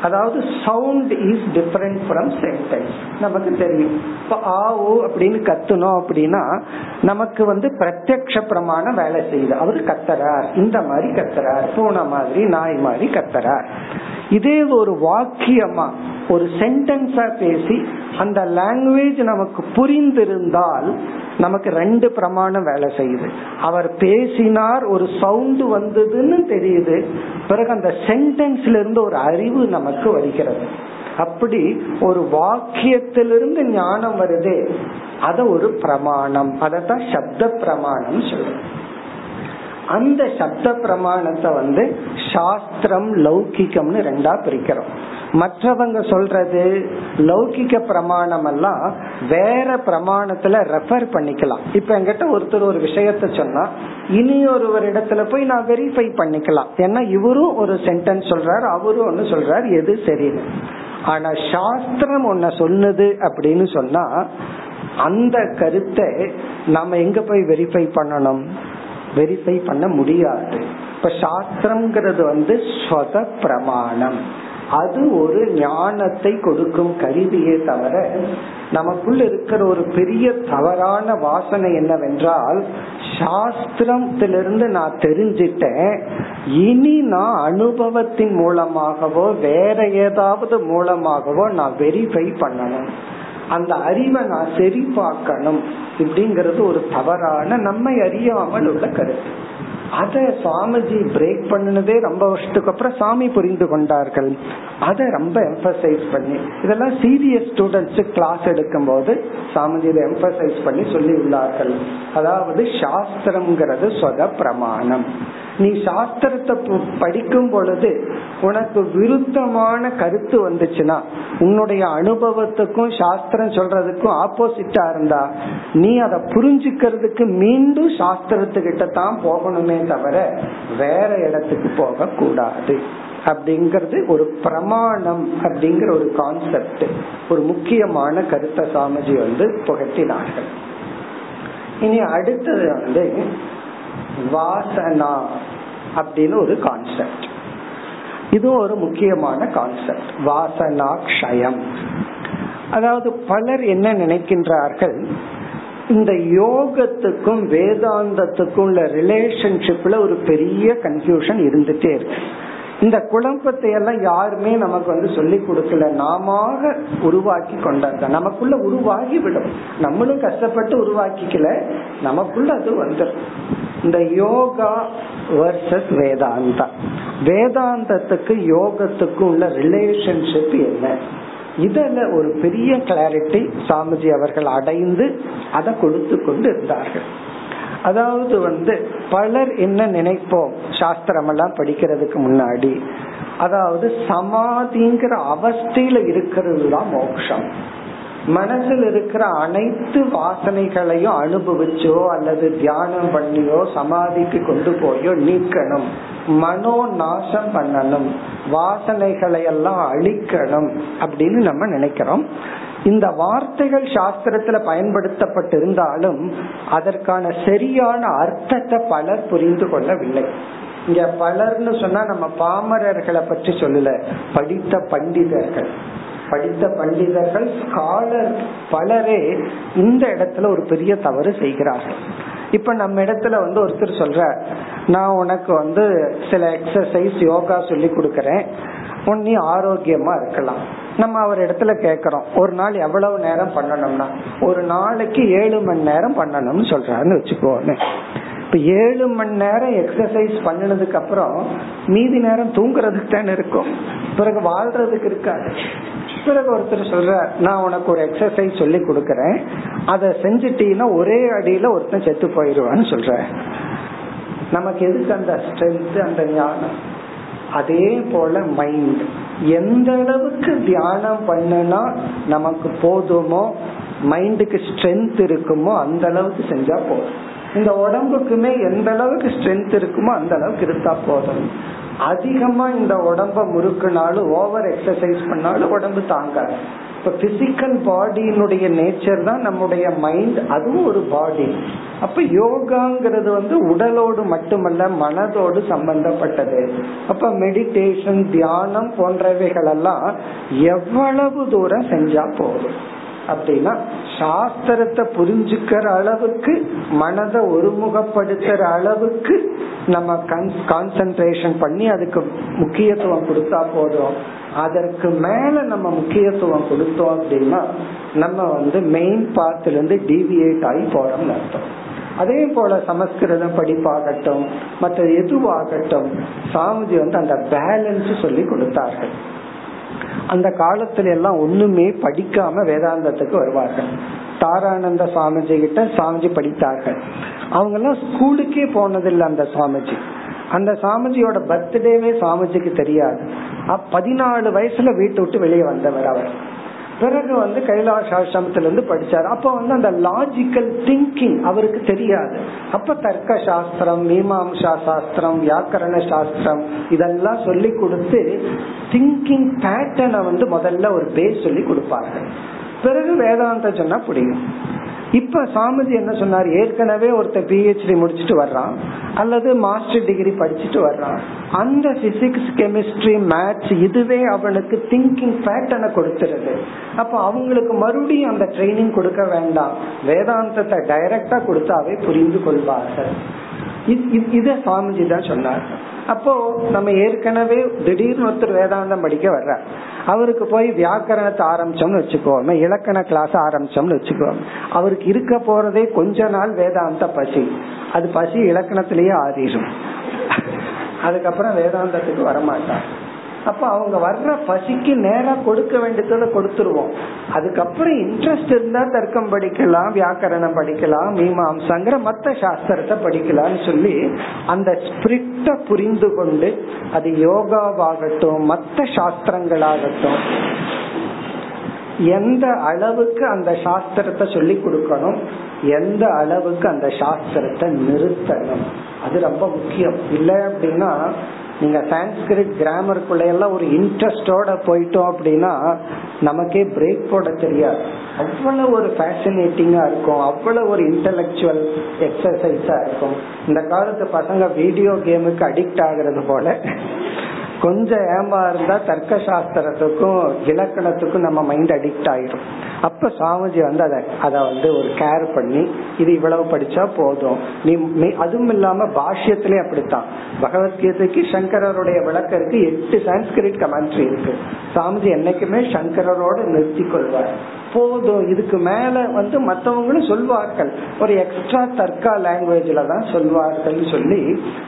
அதாவது sound is different from sentence நமக்கு தெரியும். இப்போ ஆ ஓ அப்படின்னு கத்துனோம் அப்படின்னா நமக்கு வந்து பிரத்யக்ஷ பிரமாணம் வேலை செய்யுது. அவர் கத்துறார். இந்த மாதிரி கத்துறார். பூனை மாதிரி நாய் மாதிரி கத்துறார். இதே ஒரு வாக்கியமா ஒரு சென்டென்ஸா பேசி அந்த லாங்குவேஜ் நமக்கு புரிந்திருந்தால் நமக்கு ரெண்டு பிரமாணம் வேலை செய்யுது. அவர் பேசினார் ஒரு சவுண்ட் வந்ததுன்னு தெரியுது. பிறகு அந்த சென்டென்ஸ்ல இருந்து ஒரு அறிவு நமக்கு வருகிறது. அப்படி ஒரு வாக்கியத்திலிருந்து ஞானம் வருது. அத ஒரு பிரமாணம். அதத்தான் சப்த பிரமாணம் சொல்றோம். அந்த சப்த பிரமாணத்தை வந்து சாஸ்திரம் லௌகிக்கம்னு ரெண்டா பிரிக்கிறோம். மற்றவங்க சொல்றது லௌகிக்க பிரமாணம் எல்லாம் வேற பிரமாணத்துல ரெஃபர் பண்ணிக்கலாம். இப்ப என்கிட்ட ஒருத்தர் ஒரு விஷயத்த சொன்னா இனி ஒருவர் இடத்துல போய் நான் வெரிஃபை பண்ணிக்கலாம். ஏன்னா இவரும் ஒரு சென்டென்ஸ் சொல்றாரு அவரும் ஒன்னு சொல்றாரு எது சரின்னு. ஆனா சாஸ்திரம் ஒன்ன சொன்னது அப்படின்னு சொன்னா அந்த கருத்தை நாம எங்க போய் வெரிஃபை பண்ணணும்? வெரிஃபை பண்ண முடியாது. இப்ப சாஸ்திரம்ங்கிறது வந்து ஸ்வத பிரமாணம். அது ஒரு ஞானத்தை கொடுக்கும் கருவியே தவிர நமக்குள்ள இருக்கிற ஒரு பெரிய தவறான வாசனை என்னவென்றால் சாஸ்திரத்திலிருந்து நான் தெரிஞ்சிட்டேன் இனி நான் அனுபவத்தின் மூலமாகவோ வேற ஏதாவது மூலமாகவோ நான் வெரிஃபை பண்ணணும். அந்த அறிவை நான் சரி பார்க்கணும் இப்படிங்கறது ஒரு தவறான நம்மை அறியாமல் உள்ள கருத்து. அத சுவாமிஜி பிரேக் பண்ணினதே ரொம்ப வருஷத்துக்கு அப்புறம் சாமி புரிந்து கொண்டார்கள். அதை ரொம்ப எம்பசைஸ் பண்ணி இதெல்லாம் சீரியஸ் ஸ்டூடெண்ட்ஸ் கிளாஸ் எடுக்கும் போது சாமிஜி இதை எம்பசைஸ் பண்ணி சொல்லி உள்ளார்கள். அதாவது சாஸ்திரம்ங்கிறது சொத பிரமாணம். நீ சாஸ்திரத்தை படிக்கும் பொழுது உனக்கு விருத்தமான கருத்து வந்துச்சுன்னா உன்னுடைய அனுபவத்துக்கும் சாஸ்திரம் சொல்றதுக்கும் ஆப்போசிட்டா இருந்தா நீ அதை புரிஞ்சுக்கிறதுக்கு மீண்டும் சாஸ்திரத்துக்கிட்ட தான் போகணுமே தவிர வேற இடத்துக்கு போக கூடாது அப்படிங்கறது ஒரு பிரமாணம் அப்படிங்கிற ஒரு கான்செப்ட் ஒரு முக்கியமான கருத்தை சாமிஜி வந்து புகட்டினார்கள். இனி அடுத்தது வந்து வாசனா அப்படின்னு ஒரு கான்செப்ட் இது ஒரு முக்கியமான கான்செப்ட் வாசனா கஷயம் அதாவது பலர் என்ன நினைக்கின்றார்கள்? இந்த யோகத்துக்கும் வேதாந்தத்துக்கும் உள்ள ரிலேஷன்ஷிப்ல ஒரு பெரிய கன்ஃபியூஷன் இருந்துட்டே இருக்கு. இந்த குழப்பத்தை எல்லாம் யாருமே நமக்கு வந்து சொல்லி கொடுக்கல. நாம உருவாக்கி கொண்டாங்க நமக்குள்ள உருவாகி விடும். நம்மளும் கஷ்டப்பட்டு உருவாக்கிக்கல. நமக்குள்ள அது வந்துடும் இந்த யோகா வர்சஸ் வேதாந்தா. வேதாந்தத்துக்கு யோகத்துக்கும் உள்ள ரிலேஷன்ஷிப் என்ன? இதுல ஒரு பெரிய கிளாரிட்டி சாமிஜி அவர்கள் அடைந்து அதை கொடுத்து கொண்டு இருந்தார்கள் அதாவது வந்து பலர் என்ன நினைப்போம்? சாஸ்திரம் எல்லாம் படிக்கிறதுக்கு முன்னாடி. அதாவது சமாதிங்கிற அவஸ்தையில இருக்கிறது தான் மோட்சம் மனசில் இருக்கிற அனைத்து வாசனைகளையும் அனுபவிச்சோ அல்லது தியானம் பண்ணியோ சமாதிக்கு கொண்டு போயோ நீக்கணும். மனோ நாசம் பண்ணணும். வாசனைகளை எல்லாம் அழிக்கணும் அப்படின்னு நம்ம நினைக்கிறோம். இந்த வார்த்தைகள் சாஸ்திரத்துல பயன்படுத்தப்பட்டிருந்தாலும் அதற்கான சரியான அர்த்தத்தை பலர் புரிந்து கொள்ளவில்லை. இங்க பலர்னு சொன்னா நம்ம பாமரர்களை பற்றி சொல்லல படித்த பண்டிதர்கள். படித்த பண்டிதர்கள் ஸ்காலர் பலரே இந்த இடத்துல ஒரு பெரிய தவறு செய்கிறார்கள். இப்ப நம்ம இடத்துல வந்து ஒருத்தர் சொல்ற நான் உனக்கு வந்து சில எக்ஸசைஸ் யோகா சொல்லி கொடுக்கறேன். உன் நீ ஆரோக்கியமா இருக்கலாம். நம்ம அவர் இடத்துல கேக்குறோம் ஒரு நாள் எவ்வளவு நேரம் பண்ணணும்னா? ஒரு நாளைக்கு ஏழு மணி நேரம் பண்ணணும்னு சொல்றாருன்னு வச்சுக்கோன்னு. இப்ப ஏழு மணி நேரம் எக்ஸசைஸ் பண்ணினதுக்கு அப்புறம் மீதி நேரம் தூங்குறதுக்கு தானே இருக்கும். பிறகு வாழ்றதுக்கு இருக்காது. பிறகு ஒருத்தர் சொல்ற நான் உனக்கு ஒரு எக்ஸசைஸ் சொல்லி கொடுக்கறேன். அதை செஞ்சுட்டீங்கன்னா ஒரே அடியில ஒருத்தன் செத்து போயிடுவான்னு சொல்ற நமக்கு எதுக்கு அந்த ஸ்ட்ரென்த் அந்த ஞானம்? அதே போல மைண்ட் எந்த அளவுக்கு தியானம் பண்ணனா நமக்கு போதுமோ மைண்டுக்கு ஸ்ட்ரென்த் இருக்குமோ அந்த அளவுக்கு செஞ்சா போதும். இந்த உடம்புக்குமே எந்த அளவுக்கு ஸ்ட்ரென்த் இருக்குமோ அந்த அளவுக்கு இருந்தா போதும். அதிகமா இந்த உடம்ப முறுக்குனாலும் ஓவர் எக்ஸசைஸ் பண்ணாலும் உடம்பு தாங்காது. இப்ப பிசிக்கல் பாடியினுடைய நேச்சர் தான் நம்முடைய மைண்ட் அதுவும் ஒரு பாடி அப்ப யோகாங்கிறது வந்து உடலோடு மட்டுமல்ல மனதோடு சம்பந்தப்பட்டது. அப்ப மெடிடேஷன் தியானம் போன்றவைகள் எல்லாம் எவ்வளவு தூரம் செஞ்சா போதும். அப்படின்னா சாஸ்திரத்தை புரிஞ்சுக்கிற அளவுக்கு மனதை ஒருமுகப்படுத்துற அளவுக்கு நம்ம கான்சென்ட்ரேஷன் பண்ணி அதுக்கு முக்கியத்துவம் கொடுத்தா போதும். அதற்கு மேல நம்ம முக்கியத்துவம் கொடுத்தோம் அப்படின்னா நம்ம வந்து மெயின் பார்ட்ல இருந்து டிவியேட் ஆகி போறோம்னு அர்த்தம். அதே போல சமஸ்கிருதம் படிப்பாகட்டும் மற்ற எதுவாகட்டும் சாமிஜி வந்து அந்த பேலன்ஸ் சொல்லி கொடுத்தார்கள். அந்த காலத்துல எல்லாம் ஒண்ணுமே படிக்காம வேதாந்தத்துக்கு வருவார்கள். தாரானந்த சுவாமிஜி கிட்ட சாமிஜி படித்தார்கள். அவங்க எல்லாம் ஸ்கூலுக்கே போனதில்லை அந்த சுவாமிஜி. அந்த சாமிஜியோட பர்த்டேவே சாமிஜிக்கு தெரியாது. பதினாலு வயசுல வீட்டை விட்டு வெளியே வந்தவர் அவர். பிறகு வந்து கைலாஷ் ஆசிரமத்துல இருந்து படிச்சாரு. அப்ப வந்து அந்த லாஜிக்கல் திங்கிங் அவருக்கு தெரியாது. அப்ப தர்க்க சாஸ்திரம் மீமாம்சா சாஸ்திரம் வியாக்கரண சாஸ்திரம் இதெல்லாம் சொல்லி கொடுத்து திங்கிங் பேட்டர்னை வந்து முதல்ல ஒரு பேஸ் சொல்லி கொடுப்பார்கள். பிறகு வேதாந்த சொன்னா புரியும். இப்ப சாமிஜி என்ன சொன்னார்? ஏற்கனவே ஒருத்தர் பிஹெச்டி முடிச்சுட்டு வர்றான். அல்லது மாஸ்டர் டிகிரி படிச்சுட்டு வர்றான். அந்த பிசிக்ஸ் கெமிஸ்ட்ரி மேத்ஸ் இதுவே அவனுக்கு திங்கிங் பேட்டர்னை கொடுத்துருது. அப்ப அவங்களுக்கு மறுபடியும் அந்த ட்ரைனிங் கொடுக்க வேண்டாம். வேதாந்தத்தை டைரக்டா கொடுத்தாவே புரிந்து கொள்வார்கள். இத சுவாமிஜி தான் சொன்னார். அப்போ நம்ம ஏற்கனவே திடீர்னு ஒருத்தர் வேதாந்தம் படிக்க வர்ற அவருக்கு போய் வியாக்கரணத்தை ஆரம்பிச்சோம்னு வச்சுக்கோமே இலக்கண கிளாஸ் ஆரம்பிச்சோம்னு வச்சுக்கோம். அவருக்கு இருக்க போறதே கொஞ்ச நாள் வேதாந்த பசி. அது பசி இலக்கணத்திலேயே ஆறிடும். அதுக்கப்புறம் வேதாந்தத்துக்கு வரமாட்டார். அப்ப அவங்க வர்ற பசிக்கு நேரம் கொடுக்க வேண்டியதை கொடுத்துருவோம். அதுக்கப்புறம் இன்ட்ரெஸ்ட் இருந்தா தர்க்கம் படிக்கலாம் வியாக்கரணம் படிக்கலாம் மீமாம்சங்கிற மத்த சாஸ்திரத்தை படிக்கலாம்னு சொல்லி அந்த ஸ்பிரிட்ட புரிந்து கொண்டு அது யோகாவாகட்டும் மத்த சாஸ்திரங்களாகட்டும் எந்த அளவுக்கு அந்த சாஸ்திரத்தை சொல்லி கொடுக்கணும் எந்த அளவுக்கு அந்த சாஸ்திரத்தை நிறுத்தணும். அது ரொம்ப முக்கியம். இல்லை அப்படின்னா நீங்க சான்ஸ்கிரிட் கிராமருக்குள்ள எல்லாம் ஒரு இன்ட்ரெஸ்டோட போயிட்டோம் அப்படின்னா நமக்கே பிரேக் போட தெரியாது. அவ்வளவு ஒரு ஃபேசினேட்டிங்கா இருக்கும். அவ்வளவு ஒரு இன்டலெக்சுவல் எக்ஸசைஸா இருக்கும். இந்த காலத்து பசங்க வீடியோ கேமுக்கு அடிக்ட் ஆகுறது போல கொஞ்சம் ஏமா இருந்தா தர்க்க சாஸ்திரத்துக்கும் இலக்கணத்துக்கும் நம்ம மைண்ட் அடிக்ட் ஆயிரும் அப்ப சாமிஜி வந்து அதை அத வந்து ஒரு கேர் பண்ணி இது இவ்வளவு படிச்சா போதும். நீ அதுவும் இல்லாம பாஷ்யத்திலே அப்படித்தான். பகவத்கீதைக்கு சங்கரருடைய விளக்கருக்கு எட்டு சான்ஸ்கிரிட் கமெண்ட்ரி இருக்கு. சாமிஜி என்னைக்குமே சங்கரரோட நிறுத்தி கொள்வார் போதும். இதுக்கு மேல வந்து மற்றவங்களும் சொல்வார்கள். ஒரு எக்ஸ்ட்ரா தர்க்கா லாங்குவேஜ்ல தான் சொல்வார்கள் சொல்லி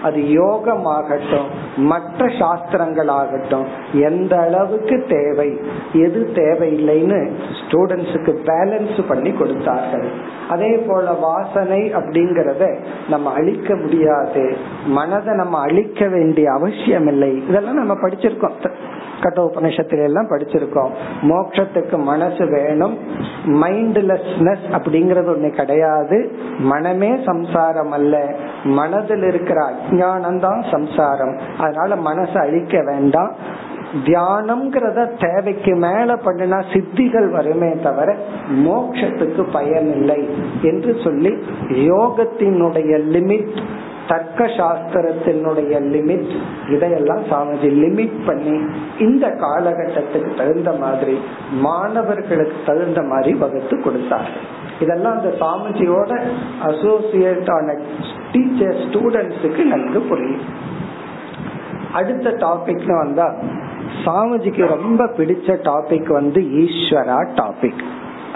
அது யோகமாகட்டும் மற்ற சாஸ்திரங்கள் ஆகட்டும் எந்த அளவுக்கு தேவை எது தேவையில்லைன்னு ஸ்டூடெண்ட்ஸுக்கு பேலன்ஸ் பண்ணி கொடுத்தார்கள். அதே போல வாசனை அப்படிங்கறத நம்ம அழிக்க முடியாது. மனதை நம்ம அழிக்க வேண்டிய அவசியம் இல்லை இதெல்லாம் நம்ம படிச்சிருக்கோம். கட்டோபனிஷத்துல எல்லாம் படிச்சிருக்கோம். மோட்சத்துக்கு மனசு வேணும். மைண்ட்லெஸ்னஸ் அப்படிங்கறது ஒண்ணு கிடையாது. மனமே சம்சாரம் அல்ல. மனதில் இருக்கிற அஜானம் தான் சம்சாரம். அதனால மனசை அழிக்க வேண்டாம். தியானம்ங்கிறத தேவைக்கு மேல பண்ணினா சித்திகள் வருமே தவிர மோட்சத்துக்கு பயன் இல்லை என்று சொல்லி யோகத்தினுடைய லிமிட் தர்க்க சாஸ்திரத்தினுடைய லிமிட் இதையெல்லாம் சாமிஜி லிமிட் பண்ணி இந்த காலகட்டத்துக்கு தகுந்த மாதிரி மாணவர்களுக்கு தகுந்த மாதிரி வகுத்து கொடுத்தார்கள் இதெல்லாம் அந்த சாமிஜியோட அசோசியேட் ஆன டீச்சர் ஸ்டூடெண்ட்ஸுக்கு நன்கு புரியும். அடுத்த டாபிக்னு வந்தா சாமிஜிக்கு ரொம்ப பிடிச்ச டாபிக் வந்து ஈஸ்வரா டாபிக்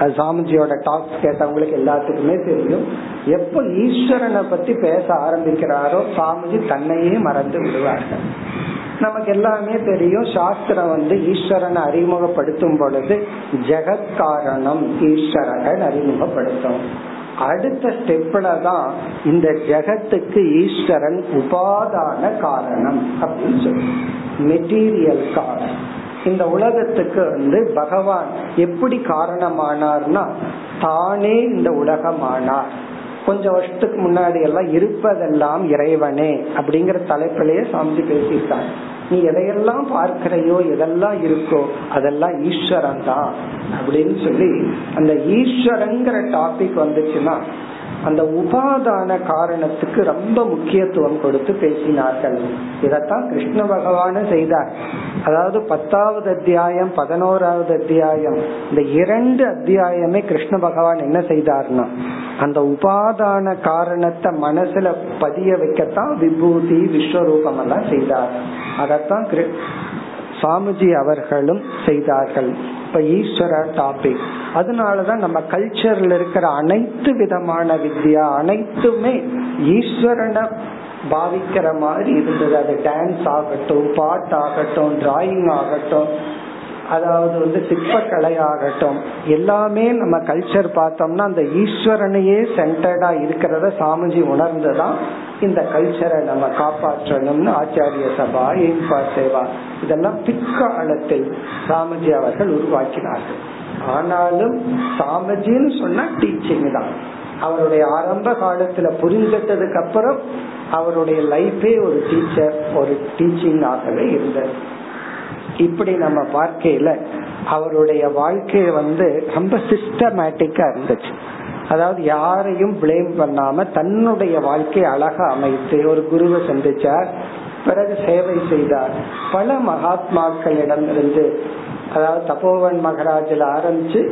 சாமிஜியோட டாக்ஸ் கேட்டவங்களுக்கு எல்லாத்துக்குமே தெரியும். எப்ப ஈஸ்வரனை பத்தி பேச ஆரம்பிக்கிறாரோ சாமிஜி தன்னையே மறந்து விடுவார்கள். நமக்கு எல்லாமே தெரியும். சாஸ்திரம் வந்து ஈஸ்வரனை அறிமுகப்படுத்தும் பொழுது ஜெகத் காரணம் ஈஸ்வரன் அறிமுகப்படுத்தும். அடுத்த ஸ்டெப்ல தான் இந்த ஜெகத்துக்கு ஈஸ்வரன் உபாதான காரணம் அப்படின்னு சொல்லி மெட்டீரியல் காரணம். இந்த உலகத்துக்கு வந்து பகவான் எப்படி காரணமானார்னா தானே இந்த உலகமானார். கொஞ்சம் வருஷத்துக்கு முன்னாடி எல்லாம் இருப்பதெல்லாம் இறைவனே அப்படிங்கிற தலைப்பிலேயே சாமி பேசியிருக்காங்க நீ எதையெல்லாம் பார்க்கிறையோ எதெல்லாம் இருக்கோ அதெல்லாம் ஈஸ்வரன் தான் அப்படின்னு சொல்லி அந்த ஈஸ்வரங்கிற டாபிக் வந்துச்சுன்னா அந்த உபாதான காரணத்துக்கு ரொம்ப முக்கியத்துவம் கொடுத்து பேசினார்கள். இதத்தான் கிருஷ்ண பகவான செய்தார். அதாவது பத்தாவது அத்தியாயம் பதினோராவது அத்தியாயம் இந்த இரண்டு அத்தியாயமே கிருஷ்ண பகவான் என்ன செய்தார்னா அந்த உபாதான காரணத்தை மனசுல பதிய வைக்கத்தான் விபூதி விஸ்வரூபம் எல்லாம் செய்தார். அதத்தான் சாமிஜி அவர்களும் செய்தார்கள். இப்ப ஈஸ்வர டாபிக் அதனாலதான் நம்ம கல்ச்சர்ல இருக்கிற அனைத்து விதமான வித்யா அனைத்துமே ஈஸ்வரனை பாவிக்கிற மாதிரி இருந்தது. அது டான்ஸ் ஆகட்டும் பாட்டு ஆகட்டும் டிராயிங் ஆகட்டும் அதாவது வந்து சிற்பக்கலை ஆகட்டும் எல்லாமே நம்ம கல்ச்சர் பார்த்தோம்னா அந்த ஈஸ்வரனையே சென்டர்டா இருக்கிறத சாமிஜி உணர்ந்துதான் இந்த கல்ச்சரை நம்ம காப்பாற்றணும்னு ஆச்சாரிய சபா எய்ம்பா சேவா இதெல்லாம் பிற்காலத்தில் சாமிஜி அவர்கள் உருவாக்கினார்கள். ஆனாலும் சாமிஜின்னு சொன்னா டீச்சிங் தான். அவருடைய ஆரம்ப காலத்துல புரிஞ்சிட்டதுக்கு அப்புறம் அவருடைய லைஃபே ஒரு டீச்சர் ஒரு டீச்சிங் ஆகவே இருந்தது. இப்படி நம்ம பார்க்கையில அவருடைய வாழ்க்கை வந்து ரொம்ப சிஸ்டமேட்டிக்கா இருந்துச்சு. அதாவது யாரையும் பிளேம் பண்ணாம தன்னுடைய வாழ்க்கை அழகா அமைத்து ஒரு குருவை சந்திச்சார் பிறகு சேவை செய்தார். பல மகாத்மாக்களிடம் இருந்து அதாவது தபோவன் மகராஜில் ஆரம்பிச்சு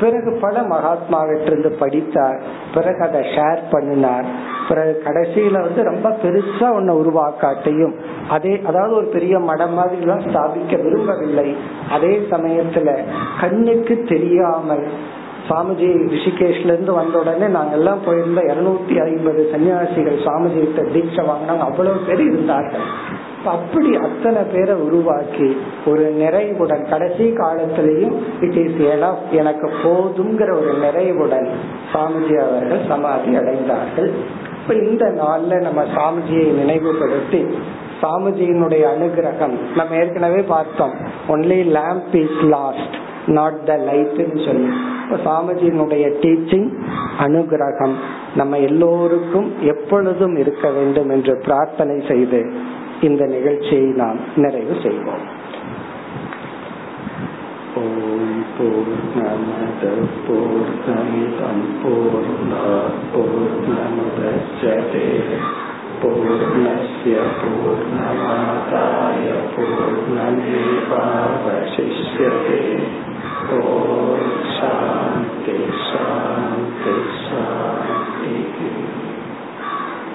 பிறகு பல மகாத்மாவிட்டிருந்து படித்தார். பிறகு அதை ஷேர் பண்ணினார். பிறகு கடைசியில வந்து ரொம்ப பெருசா ஒன்ன உருவாக்காட்டையும் அதே அதாவது ஒரு பெரிய மடம் மாதிரி எல்லாம் ஸ்தாபிக்க விரும்பவில்லை. அதே சமயத்துல கண்ணுக்கு தெரியாமல் சாமிஜி ரிஷிகேஷ்ல இருந்து வந்த உடனே நாங்க எல்லாம் போயிருந்த இருநூத்தி ஐம்பது சன்னியாசிகள் சுவாமிஜி கிட்ட தீட்சை வாங்கினாங்க. அவ்வளவு பேர் இருந்தார்கள். அப்படி அத்தனை பேரை உருவாக்கி ஒரு நிறைவுடன் கடைசி காலத்திலையும் இட் இஸ் எனக்கு போதுங்கிற ஒரு நிறைவுடன் சாமிஜி அவர்கள் சமாதி அடைந்தார்கள். இப்ப இந்த நாள்ல நம்ம சாமிஜியை நினைவுபடுத்தி சாமிஜியினுடைய அனுகிரகம் நம்ம ஏற்கனவே பார்த்தோம். Only lamp is lost not the லைட்னு சொல்லி. சாமிஜியினுடைய டீச்சிங் அனுகிரகம் நம்ம எல்லோருக்கும் எப்பொழுதும் இருக்க வேண்டும் என்று பிரார்த்தனை செய்து இந்த நிகழ்ச்சியை நாம் நிறைவு செய்வோம். ஓம் பூர்ணமத பூர்ணமிதம் பூர்ணாபூர்ணமுதச்சதே பூர்ணஸ்ய பூர்ணமாதாய பூர்ணமேவாவசிஷ்யதே ஓம் சாந்தி சாந்தி